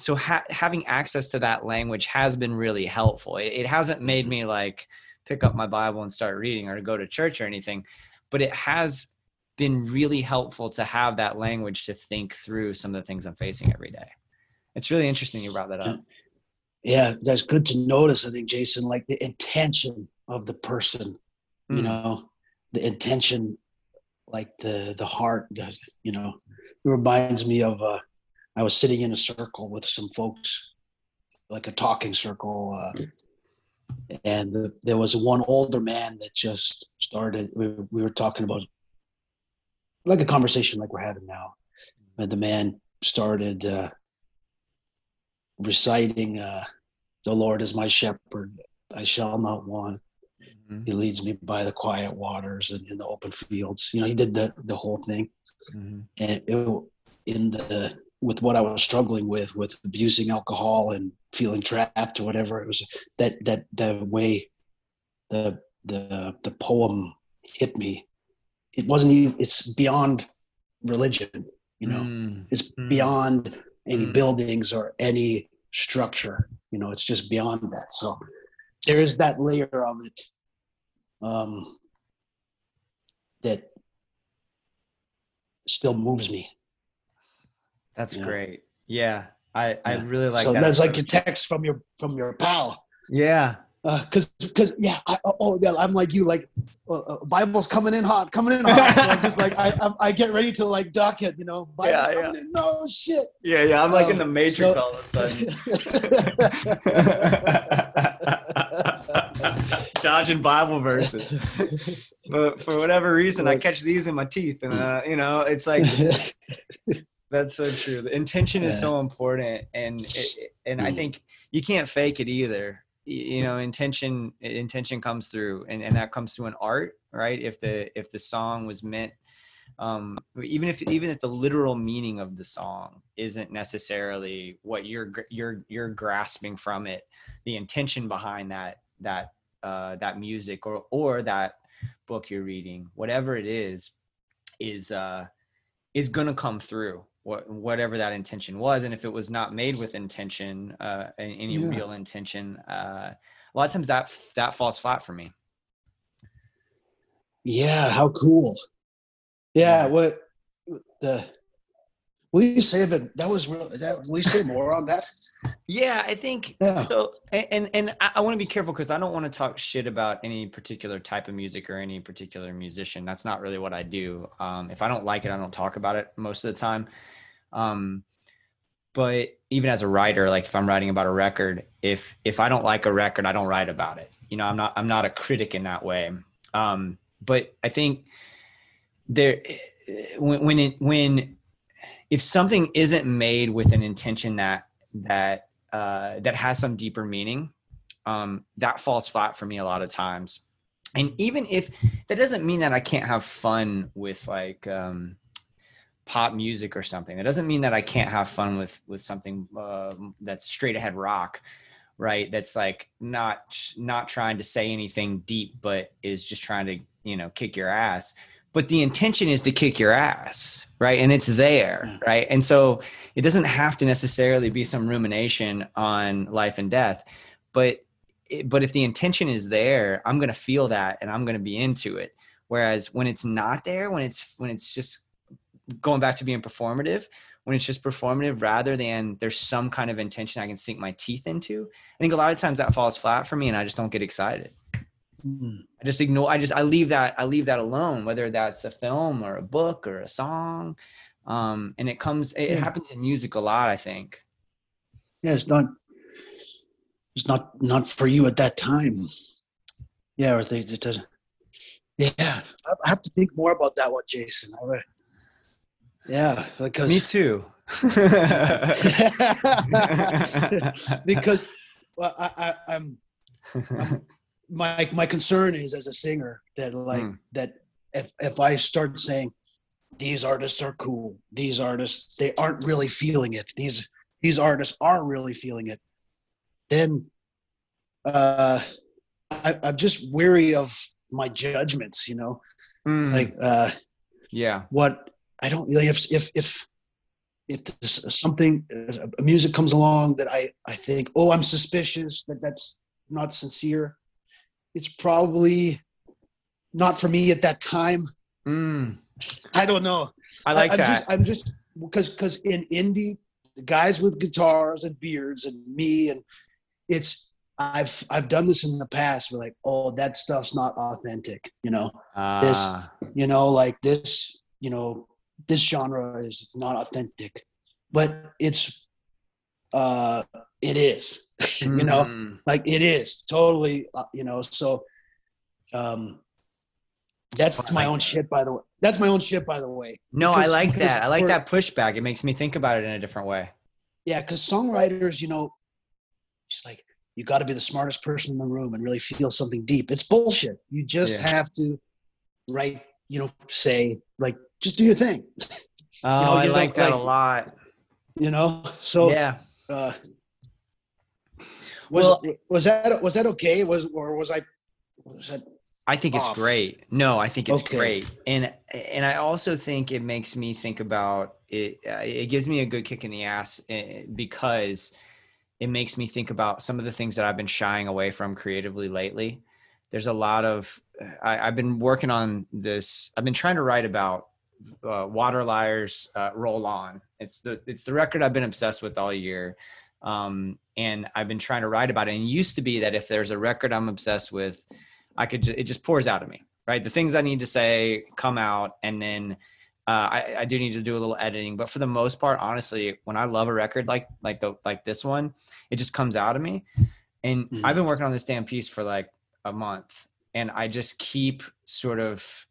Speaker 2: so ha- having access to that language has been really helpful. It, it hasn't made me like pick up my Bible and start reading or go to church or anything, but it has been really helpful to have that language to think through some of the things I'm facing every day. It's really interesting you brought that up.
Speaker 1: yeah that's good to notice i think jason like the intention of the person you
Speaker 2: Mm.
Speaker 1: know the intention like the the heart the, you know it reminds me of uh i was sitting in a circle with some folks like a talking circle uh and the, there was one older man that just started we, were- we were talking about like a conversation like we're having now. And the man started uh reciting uh the lord is my shepherd i shall not want.
Speaker 2: Mhm,
Speaker 1: he leads me by the quiet waters and in the open fields. You know he did the the whole thing.
Speaker 2: Mhm,
Speaker 1: and it, in the with what i was struggling with with abusing alcohol and feeling trapped or whatever it was that that the way the the the poem hit me. It wasn't even it's beyond religion you know?
Speaker 2: Mm,
Speaker 1: it's
Speaker 2: Mm.
Speaker 1: beyond any
Speaker 2: Mm.
Speaker 1: buildings or any structure you know? It's just beyond that. So there is that layer of it um that still moves me
Speaker 2: that's
Speaker 1: Yeah.
Speaker 2: great. Yeah. I, I really like
Speaker 1: so
Speaker 2: that.
Speaker 1: that's like
Speaker 2: approach.
Speaker 1: a text from your from your pal
Speaker 2: yeah.
Speaker 1: because because yeah I, oh yeah i'm like you like uh, uh, bible's coming in hot coming in hot so i'm just like I, I i get ready to like duck it you know bible's
Speaker 2: Yeah,
Speaker 1: coming in no shit
Speaker 2: Yeah. Yeah. I'm like in
Speaker 1: Um,
Speaker 2: the matrix
Speaker 1: so-
Speaker 2: all of a sudden. <laughs> dodging Bible verses. <laughs> but for whatever reason, I catch these in my teeth, and uh, you know, it's like <laughs> that's so true. The intention is so important, and it, and I
Speaker 1: Mm.
Speaker 2: think you can't fake it either. You know, intention intention comes through, and and that comes through in art, right? If the if the song was meant. Um, even if even if the literal meaning of the song isn't necessarily what you're you're you're grasping from it, the intention behind that that uh, that music or or that book you're reading, whatever it is, is uh, is gonna come through. What whatever that intention was, and if it was not made with intention, uh, any
Speaker 1: Yeah.
Speaker 2: real intention, uh, a lot of times that that falls flat for me.
Speaker 1: Yeah, how cool. Yeah, what the will you say that that was real that will you say more on that?
Speaker 2: Yeah, I think
Speaker 1: Yeah.
Speaker 2: so. And and, I want to be careful because I don't want to talk shit about any particular type of music or any particular musician. That's not really what I do. Um, if I don't like it, I don't talk about it most of the time. Um, but even as a writer, like if I'm writing about a record, if if I don't like a record, I don't write about it. You know, I'm not I'm not a critic in that way. Um, but I think there when when it when if something isn't made with an intention that that uh, that has some deeper meaning, um, that falls flat for me a lot of times. And even if that doesn't mean that I can't have fun with like um, pop music or something, that doesn't mean that I can't have fun with with something uh, that's straight ahead rock, right? That's like not not trying to say anything deep, but is just trying to you know kick your ass but the intention is to kick your ass right? And it's there right? And so it doesn't have to necessarily be some rumination on life and death but but if the intention is there i'm going to feel that and i'm going to be into it. Whereas when it's not there when it's when it's just going back to being performative when it's just performative rather than there's some kind of intention i can sink my teeth into i think a lot of times that falls flat for me and i just don't get excited
Speaker 1: Mm.
Speaker 2: I just ignore. I just I leave that I leave that alone, whether that's a film or a book or a song. Um, and it comes. It
Speaker 1: Yeah.
Speaker 2: happens in music a lot. I think.
Speaker 1: Yeah, it's not. It's not not for you at that time. Yeah, or they it doesn't. Yeah, I I have to think more about that one, Jason. Would- yeah, because
Speaker 2: Me too. <laughs> <laughs>
Speaker 1: because well, I, I, I'm, I'm my my concern is as a singer that like
Speaker 2: Mm.
Speaker 1: that if if I start saying these artists are cool, these artists they aren't really feeling it. These these artists are really feeling it. Then uh, I, I'm just weary of my judgments. You know,
Speaker 2: Mm,
Speaker 1: like uh,
Speaker 2: yeah.
Speaker 1: what I don't really if if if if something a music comes along that I I think oh I'm suspicious that that's not sincere, it's probably not for me at that time.
Speaker 2: Mm,
Speaker 1: I don't know.
Speaker 2: I like
Speaker 1: I'm
Speaker 2: that.
Speaker 1: Just, I'm just because because in indie, the guys with guitars and beards and me and it's I've I've done this in the past. We're like, oh, that stuff's not authentic. You know, this-
Speaker 2: Ah,
Speaker 1: you know, like this. You know, this genre is not authentic, but it's uh it is. <laughs> you know,
Speaker 2: mm,
Speaker 1: like it is totally. Uh, you know, so um. That's my own shit, by the way. That's my own shit, by the way.
Speaker 2: No, I like that. I like that pushback. It makes me think about it in a different way.
Speaker 1: Yeah, because songwriters, you know, just like you got to be the smartest person in the room and really feel something deep. It's bullshit. You just
Speaker 2: Yeah.
Speaker 1: have to write, you know, say like, just do your thing. <laughs>
Speaker 2: Oh,
Speaker 1: know,
Speaker 2: I
Speaker 1: you
Speaker 2: like that a lot.
Speaker 1: You know. So,
Speaker 2: yeah.
Speaker 1: Uh, was
Speaker 2: Well-
Speaker 1: was that was that okay? Was or was I? Was that?
Speaker 2: I think it's great. No, I think it's
Speaker 1: Okay.
Speaker 2: great, and and I also think it makes me think about it. uh, It gives me a good kick in the ass eh, because it makes me think about some of the things that I've been shying away from creatively lately. There's a lot of I, I've been working on this. I've been trying to write about uh, Water Liars uh, Roll On. It's the it's the record I've been obsessed with all year. Um, and I've been trying to write about it. And it used to be that if there's a record I'm obsessed with, I could ju- it just pours out of me, right? The things I need to say come out, and then uh, I, I do need to do a little editing. But for the most part, honestly, when I love a record like like the like this one, it just comes out of me. And
Speaker 1: Mhm.
Speaker 2: I've been working on this damn piece for like a month, and I just keep sort of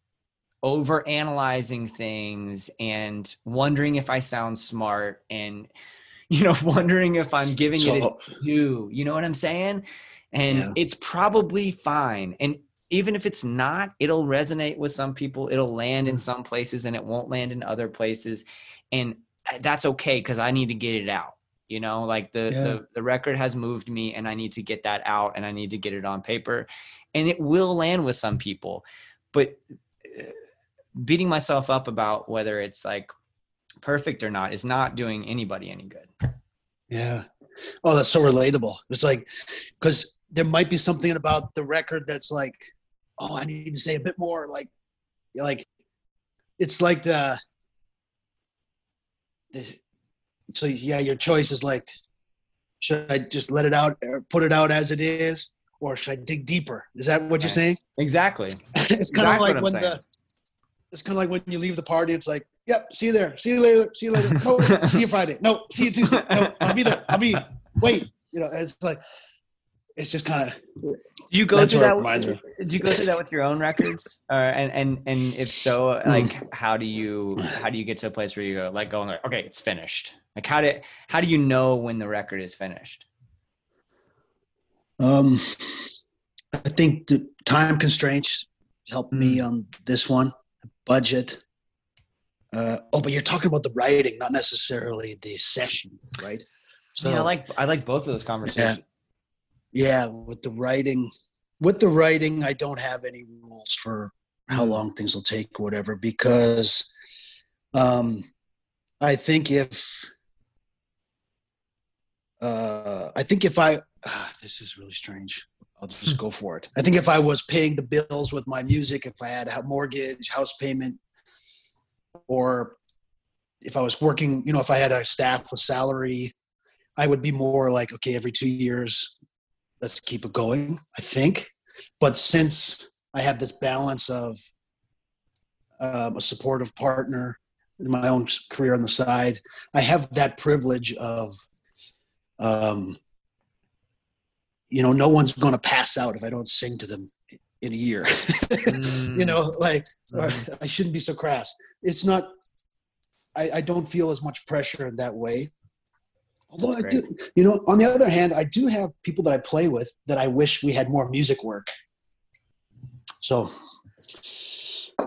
Speaker 2: over analyzing things and wondering if I sound smart and <laughs> you know wondering if I'm giving it its due. You know what I'm saying? And
Speaker 1: Yeah.
Speaker 2: it's probably fine. And even if it's not, it'll resonate with some people. It'll land
Speaker 1: Mm.
Speaker 2: in some places and it won't land in other places. And uh, that's okay because I need to get it out. You know, like the,
Speaker 1: Yeah.
Speaker 2: the the record has moved me and I need to get that out and I need to get it on paper. And it will land with some people. But uh, beating myself up about whether it's like perfect or not is not doing anybody any good.
Speaker 1: yeah. Oh, that's so relatable. It's like because there might be something about the record that's like, oh, I need to say a bit more. Like, like it's like the, the so yeah, your choice is like, should I just let it out or put it out as it is, or should I dig deeper? Is that what you're saying?
Speaker 2: Exactly. <laughs>
Speaker 1: it's kind
Speaker 2: Exactly
Speaker 1: of like when
Speaker 2: saying.
Speaker 1: the it's kind of like when you leave the party. It's like, yep, see you there, see you later, see you later. No, <laughs> see you Friday. No, see you Tuesday. No, I'll be there. I'll be. Wait, you know, it's like it's just kind of
Speaker 2: Do you go
Speaker 1: That's
Speaker 2: through that?
Speaker 1: it reminds me.
Speaker 2: Do you go through that with your own records? Uh, and and and if so, like, how do you how do you get to a place where you go like going like, okay, it's finished? Like, how do how do you know when the record is finished?
Speaker 1: Um, I think the time constraints helped me on this one. Budget. Uh, oh, but you're talking about the writing, not necessarily the session, right? So
Speaker 2: yeah, I like I like both of those conversations.
Speaker 1: yeah, with the writing, with the writing, I don't have any rules for how
Speaker 2: Mm.
Speaker 1: long things will take or whatever because um, I think if uh, I think if I ah, this is really strange. I'll just go for it. I think if I was paying the bills with my music, if I had a mortgage, house payment, or if I was working, you know, if I had a staff with salary, I would be more like, okay, every two years, let's keep it going. I think, but since I have this balance of um, a supportive partner, in my own career on the side, I have that privilege of, um, you know, no one's going to pass out if I don't sing to them in a year. <laughs> you mm. know, like or mm. I shouldn't be so crass. It's not. I, I don't feel as much pressure in that way. Although I do, you know, on the other hand, I do have people that I play with that I wish we had more music work. So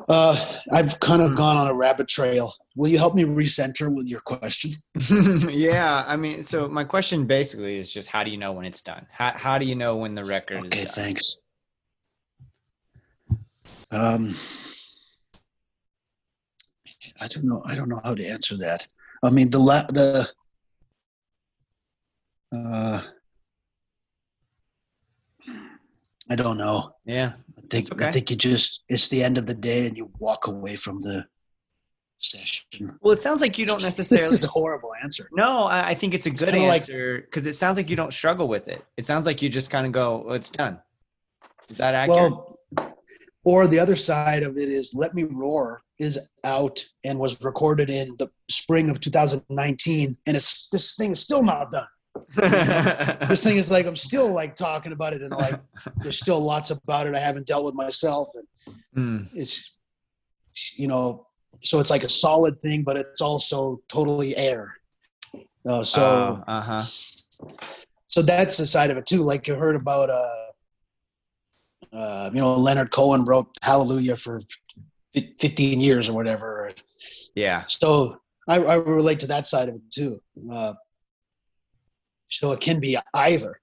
Speaker 1: uh, I've kind of gone on a rabbit trail. Will you help me recenter with your question? <laughs>
Speaker 2: yeah, I mean, so my question basically is just how do you know when it's done? How how do you know when the record
Speaker 1: Okay,
Speaker 2: is done?
Speaker 1: thanks. Um, I don't know. I don't know how to answer that. I mean, the la- the uh, I don't know.
Speaker 2: Yeah.
Speaker 1: I think
Speaker 2: okay.
Speaker 1: I think you just it's the end of the day and you walk away from the session.
Speaker 2: Well, it sounds like you don't necessarily. <laughs>
Speaker 1: This is a horrible answer.
Speaker 2: no, I, I think it's a good
Speaker 1: kinda like-
Speaker 2: answer because it sounds like you don't struggle with it. It sounds like you just kind of go, well, "It's done." Is that accurate?
Speaker 1: Well, or the other side of it is Let Me Roar is out and was recorded in the spring of 2019, and it's this thing is still not done. <laughs> This thing is like I'm still like talking about it, and like there's still lots about it I haven't dealt with myself, and
Speaker 2: Hmm.
Speaker 1: it's you know, so it's like a solid thing, but it's also totally air. Uh, so
Speaker 2: uh huh.
Speaker 1: so that's the side of it too. Like you heard about, uh, uh, you know, Leonard Cohen wrote Hallelujah for fif- 15 years or whatever.
Speaker 2: Yeah.
Speaker 1: So I, I relate to that side of it too. Uh, so it can be either.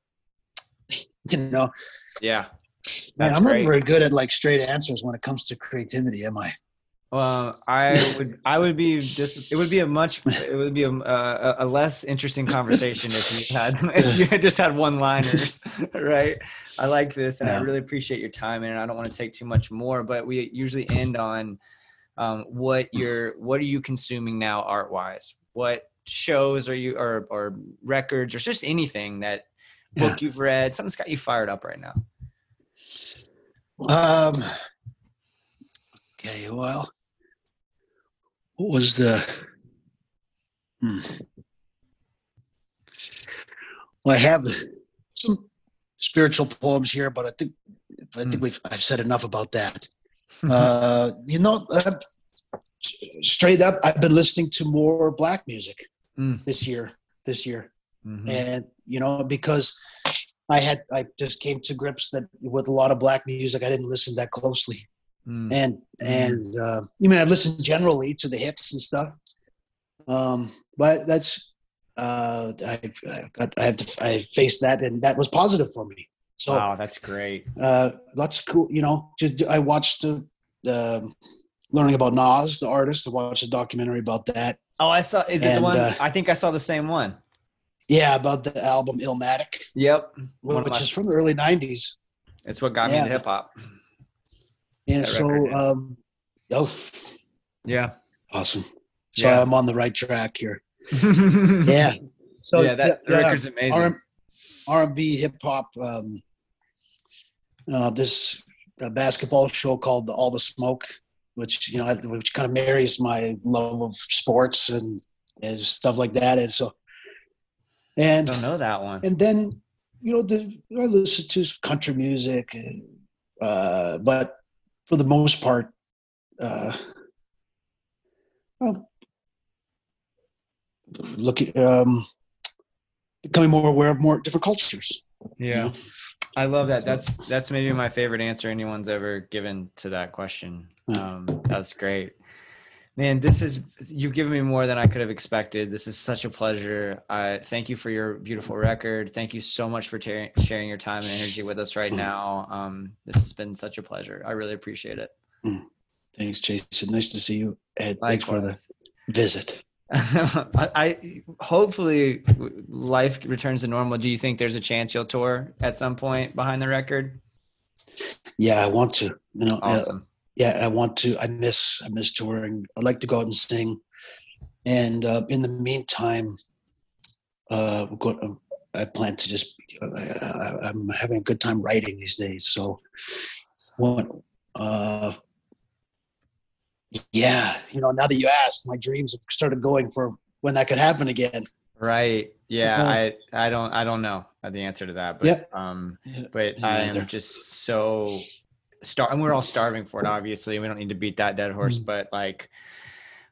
Speaker 1: <laughs> you know,
Speaker 2: Yeah.
Speaker 1: man, I'm
Speaker 2: great.
Speaker 1: not very good at like straight answers when it comes to creativity, am I?
Speaker 2: Well, I would, I would be just, it would be a much, it would be a, a, a less interesting conversation if you had, if you had just had one liners, <laughs> right? I like this and I really appreciate your time and I don't want to take too much more, but we usually end on um, what you're, what are you consuming now art wise? What shows or you, or, or records or just anything that
Speaker 1: Yeah.
Speaker 2: book you've read, something's got you fired up right now.
Speaker 1: Um, okay, well, what was the? Hmm. Well, I have some spiritual poems here, but I think I think
Speaker 2: Hmm.
Speaker 1: we've I've said enough about that. <laughs> uh, you know, uh, straight up, I've been listening to more black music
Speaker 2: Mm.
Speaker 1: this year. This year,
Speaker 2: Mhm.
Speaker 1: and you know because i had i just came to grips that with a lot of black music i didn't listen that closely
Speaker 2: Mm.
Speaker 1: and and uh, i mean i listened generally to the hits and stuff um but that's uh i i, I had to i faced that and that was positive for me so
Speaker 2: Wow, that's great.
Speaker 1: uh of cool you know just i watched the the learning about nas the artist i watched a documentary about that
Speaker 2: Oh, I saw. Is it
Speaker 1: And,
Speaker 2: the one?
Speaker 1: uh,
Speaker 2: I think I saw the same one.
Speaker 1: yeah about the album illmatic
Speaker 2: Yep. One
Speaker 1: which
Speaker 2: my-
Speaker 1: is from the early 90s
Speaker 2: It's what got me into hip hop.
Speaker 1: And
Speaker 2: That
Speaker 1: so,
Speaker 2: record, yeah.
Speaker 1: um, oh,
Speaker 2: Yeah.
Speaker 1: awesome. So
Speaker 2: Yeah.
Speaker 1: I'm on the right track here.
Speaker 2: yeah. <laughs>
Speaker 1: Yeah. So
Speaker 2: yeah, that record's amazing.
Speaker 1: R- R&B, hip hop. Um, uh, this uh, basketball show called the All the Smoke, which you know, which kind of marries my love of sports and, and stuff like that. And so,
Speaker 2: I don't know that one.
Speaker 1: and then you know the I listen to country music, and, uh, but for the most part, uh, well, looking um, becoming more aware of more different cultures. you
Speaker 2: Yeah.
Speaker 1: know?
Speaker 2: I love that. That's that's maybe my favorite answer anyone's ever given to that question. Um, that's great. Man, this is you've given me more than I could have expected. This is such a pleasure. I thank you for your beautiful record. Thank you so much for sharing your time and energy with us right now. Um, this has been such a pleasure. I really appreciate it.
Speaker 1: Thanks, Jason. Nice to see you. Ed, thanks for the visit. <laughs>
Speaker 2: I, hopefully life returns to normal. Do you think there's a chance you'll tour at some point behind the record?
Speaker 1: Yeah, I want to. You know, uh,
Speaker 2: Awesome.
Speaker 1: yeah, I want to. I miss. I miss touring. I'd like to go out and sing. And uh, in the meantime, uh, going. I plan to just. I, I, I'm having a good time writing these days. So, what? Uh, yeah, you know, now that you ask, my dreams have started going for when that could happen again.
Speaker 2: Right. Yeah.
Speaker 1: Uh-huh.
Speaker 2: I I don't I don't know the answer to that, but
Speaker 1: Yeah.
Speaker 2: um, but
Speaker 1: me
Speaker 2: I
Speaker 1: neither.
Speaker 2: am just so star and we're all starving for it. Obviously, we don't need to beat that dead horse,
Speaker 1: Mm.
Speaker 2: but like.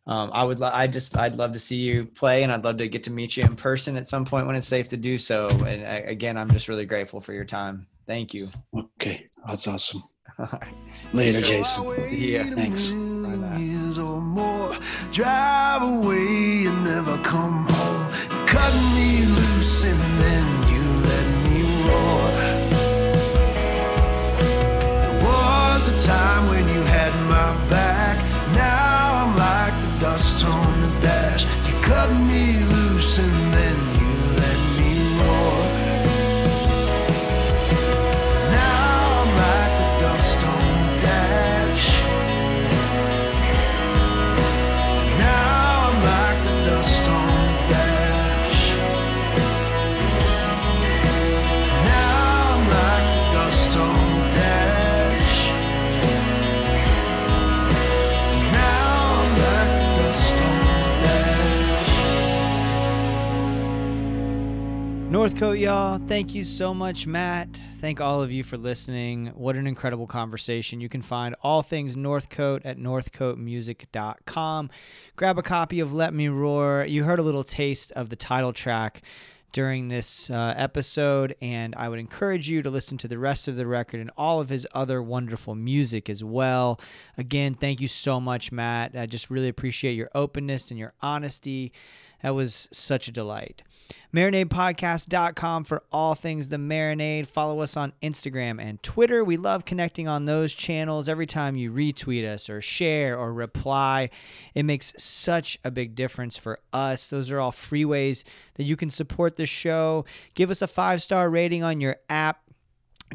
Speaker 2: Um, I would, lo- I just, I'd love to see you play, and I'd love to get to meet you in person at some point when it's safe to do so. And I, again, I'm just really grateful for your time. Thank you.
Speaker 1: Okay, that's awesome. <laughs>
Speaker 2: All right.
Speaker 1: Later,
Speaker 4: So
Speaker 1: Jason.
Speaker 2: Yeah.
Speaker 4: a
Speaker 1: Thanks.
Speaker 4: Years or more, drive away and never come home. Cut me loose
Speaker 2: Northcote, y'all. Thank you so much, Matt. Thank all of you for listening. What an incredible conversation. You can find all things Northcote at northcotemusic.com. Grab a copy of Let Me Roar. You heard a little taste of the title track during this uh, episode, and I would encourage you to listen to the rest of the record and all of his other wonderful music as well. Again, thank you so much, Matt. I just really appreciate your openness and your honesty. That was such a delight. MarinadePodcast.com for all things the marinade. Follow us on Instagram and Twitter. We love connecting on those channels. Every time you retweet us or share or reply, it makes such a big difference for us. Those are all free ways that you can support the show. Give us a five star rating on your app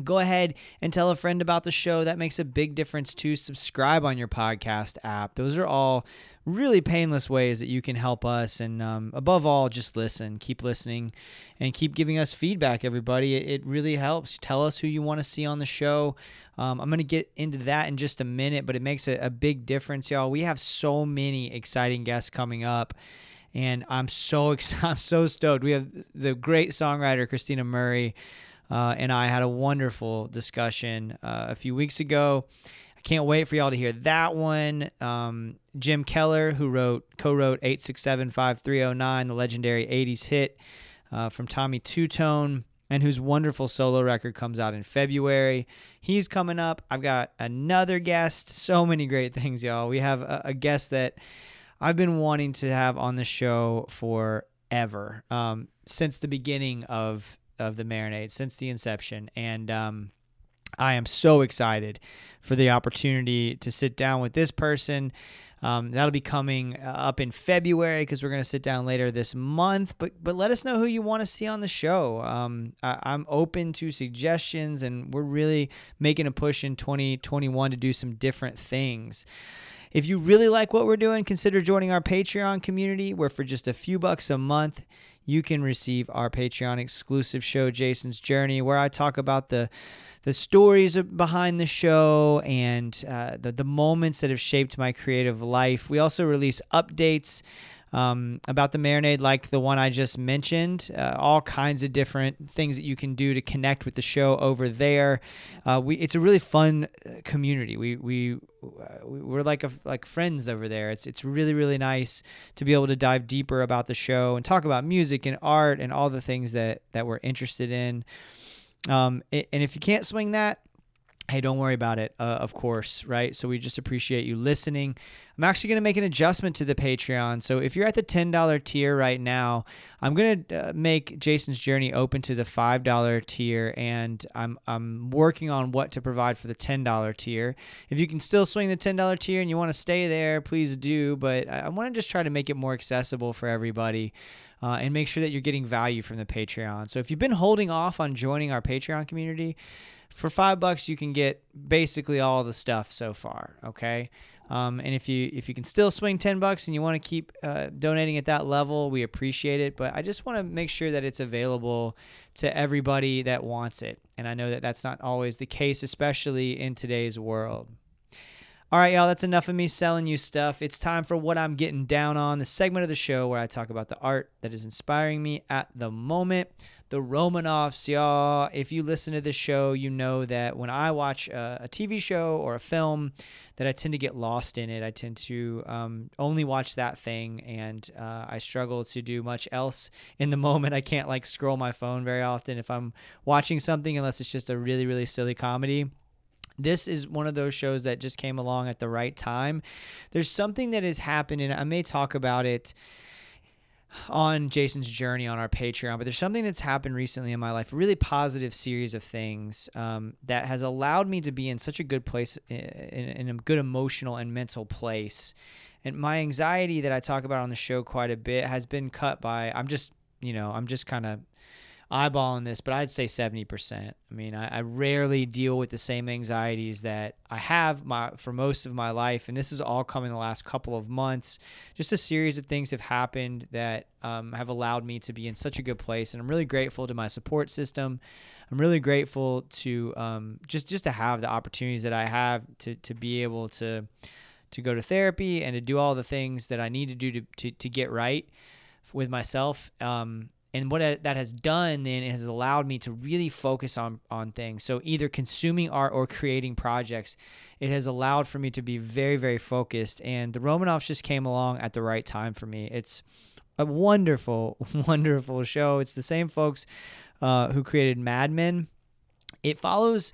Speaker 2: go ahead and tell a friend about the show. That makes a big difference too. Subscribe on your podcast app. Those are all really painless ways that you can help us. And um, above all, just listen. Keep listening and keep giving us feedback, everybody. It, it really helps. Tell us who you want to see on the show. Um, I'm going to get into that in just a minute, but it makes a, a big difference, y'all. We have so many exciting guests coming up and I'm so. <laughs> I'm so stoked. We have the great songwriter Christina Murray uh, and I had a wonderful discussion uh, a few weeks ago. Can't wait for y'all to hear that one. Um, Jim Keller, who wrote co-wrote 8675309, the legendary 80s hit uh, from Tommy Tutone, and whose wonderful solo record comes out in February. He's coming up. I've got another guest. So many great <laughs> things, y'all. We have a, a guest that I've been wanting to have on the show forever, um, since the beginning of of the marinade, since the inception, and um, I am so excited for the opportunity to sit down with this person. Um, that'll be coming uh, up in February because we're going to sit down later this month. But but let us know who you want to see on the show. Um, I, I'm open to suggestions, and we're really making a push in 2021 to do some different things. If you really like what we're doing, consider joining our Patreon community, where for just a few bucks a month, you can receive our Patreon exclusive show, Jason's Journey, where I talk about the the stories behind the show and uh, the the moments that have shaped my creative life. We also release updates. Um, about the marinade, like the one I just mentioned, uh, all kinds of different things that you can do to connect with the show over there. Uh, we it's a really fun uh, community. We we uh, we're like a, like friends over there. It's it's really really nice to be able to dive deeper about the show and talk about music and art and all the things that that we're interested in. Um, and if you can't swing that, hey, don't worry about it, uh, of course, right? So we just appreciate you listening. I'm actually going to make an adjustment to the Patreon. So if you're at the $10 tier right now, I'm going to uh, make Jason's Journey open to the $5 tier, and I'm, I'm working on what to provide for the $10 tier. If you can still swing the $10 tier and you want to stay there, please do. But I, I want to just try to make it more accessible for everybody. Uh, and make sure that you're getting value from the Patreon. So if you've been holding off on joining our Patreon community, for five bucks you can get basically all the stuff so far. Okay. Um, and if you if you can still swing ten bucks and you want to keep uh, donating at that level, we appreciate it. But I just want to make sure that it's available to everybody that wants it. And I know that that's not always the case, especially in today's world. All right, y'all, that's enough of me selling you stuff. It's time for what I'm getting down on, the segment of the show where I talk about the art that is inspiring me at the moment. The Romanoffs, y'all. If you listen to this show, you know that when I watch a, a TV show or a film, that I tend to get lost in it. I tend to um, only watch that thing, and uh, I struggle to do much else in the <laughs> moment. I can't like scroll my phone very often if I'm watching something, unless it's just a really, really silly comedy this is one of those shows that just came along at the right time. There's something that has happened, and I may talk about it on Jason's journey on our Patreon, but there's something that's happened recently in my life, a really positive series of things um, that has allowed me to be in such a good place, in, in a good emotional and mental place. And my anxiety that I talk about on the show quite a bit has been cut by, I'm just, you know, I'm just kind of eyeballing this, but I'd say 70%. I mean, I, I, rarely deal with the same anxieties that I have my for most of my life, and this has all come in the last couple of months. Just a series of things have happened that um, have allowed me to be in such a good place, and I'm really grateful to my support system. I'm really grateful to um, just just to have the opportunities that I have to to be able to to go to therapy and to do all the things that I need to do to to, to get right with myself. Um, and what that has done then has allowed me to really focus on on things. So either consuming art or creating projects it has allowed for me to be very very focused and the romanoffs just came along at the right time for me. It's a wonderful <laughs> wonderful show. It's the same folks uh, who created mad men. It follows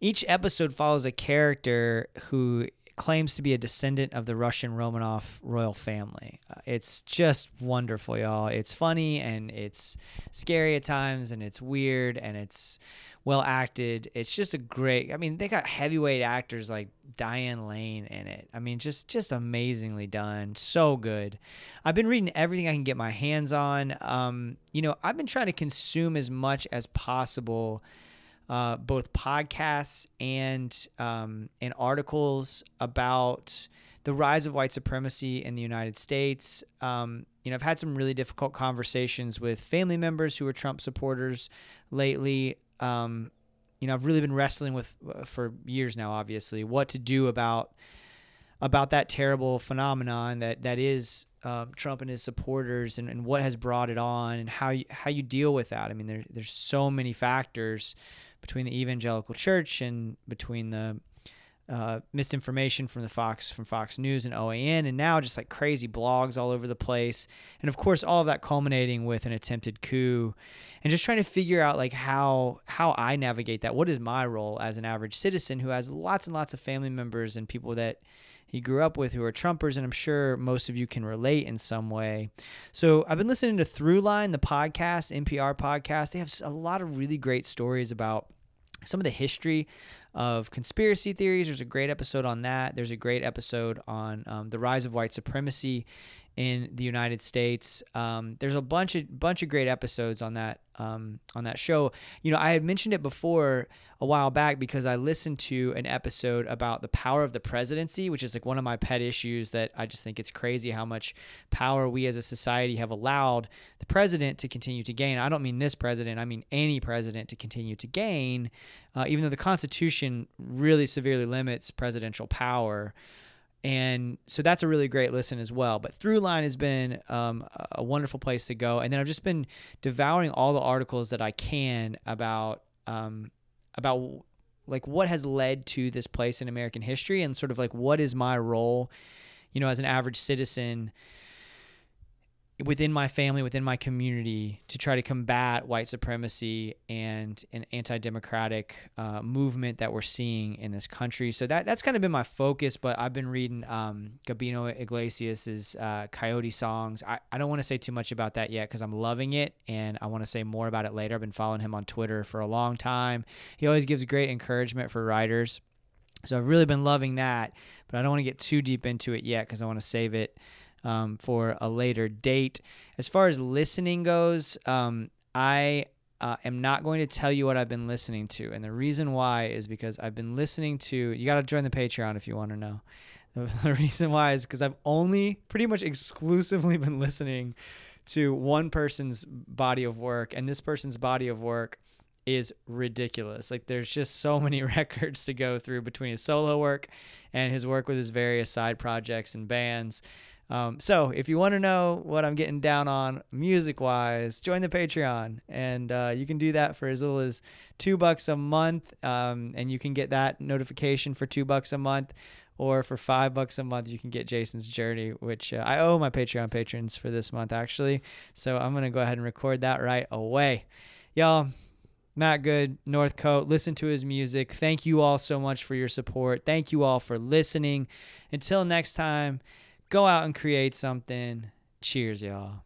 Speaker 2: each episode follows a character who claims to be a descendant of the Russian Romanov royal family. Uh, it's just wonderful, y'all. It's funny and it's scary at times and it's weird and it's well acted. It's just a great. I mean, they got heavyweight actors like Diane Lane in it. I mean, just just amazingly done. So good. I've been reading everything I can get my hands on. Um, you know, I've been trying to consume as much as possible uh, both podcasts and um, and articles about the rise of white supremacy in the United States. Um, you know, I've had some really difficult conversations with family members who are Trump supporters lately. Um, you know, I've really been wrestling with uh, for years now, obviously, what to do about about that terrible phenomenon that that is um, Trump and his supporters, and, and what has brought it on, and how you, how you deal with that. I mean, there, there's so many factors between the evangelical church and between the uh, misinformation from the Fox from Fox News and OAN, and now just like crazy blogs all over the place, and of course all of that culminating with an attempted coup, and just trying to figure out like how how I navigate that. What is my role as an average citizen who has lots and lots of family members and people that he grew up with who are Trumpers, and I'm sure most of you can relate in some way. So I've been listening to Throughline, the podcast, NPR podcast. They have a lot of really great stories about some of the history of conspiracy theories. There's a great episode on that. There's a great episode on um, the rise of white supremacy in the United States. Um, there's a bunch of bunch of great episodes on that um, on that show. You know, I had mentioned it before a while back because I listened to an episode about the power of the presidency, which is like one of my pet issues that I just think it's crazy how much power we as a society have allowed the president to continue to gain. I don't mean this president, I mean any president to continue to gain, uh, even though the Constitution really severely limits presidential power and so that's a really great listen as well. But Throughline has been um, a wonderful place to go, and then I've just been devouring all the articles that I can about um, about like what has led to this place in American history, and sort of like what is my role, you know, as an average citizen within my family, within my community, to try to combat white supremacy and an anti-democratic uh, movement that we're seeing in this country. So that that's kind of been my focus. But I've been reading um, Gabino Iglesias's uh, Coyote songs. I, I don't want to say too much about that yet because I'm loving it, and I want to say more about it later. I've been following him on Twitter for a long time. He always gives great encouragement for writers. So I've really been loving that, but I don't want to get too deep into it yet because I want to save it um, for a later date. As far as listening goes, um, I uh, am not going to tell you what I've been listening to. And the reason why is because I've been listening to, you got to join the Patreon if you want to know. <laughs> The reason why is because I've only pretty much exclusively <laughs> been listening to one person's body of work, and this person's body of work is ridiculous. Like there's just so <laughs> many records to go through between his solo work and his work with his various side projects and bands. Um, so if you want to know what I'm getting down on music wise, join the Patreon, and uh, you can do that for as little as two bucks a month, um, and you can get that notification for two bucks a month. Or for five bucks a month, you can get Jason's Journey, which uh, I owe my Patreon patrons for this month, actually. So I'm going to go ahead and record that right away. Y'all, Matt Goud, Northcote. Listen to his music. Thank you all so much for your support. Thank you all for listening. Until next time, go out and create something. Cheers, y'all.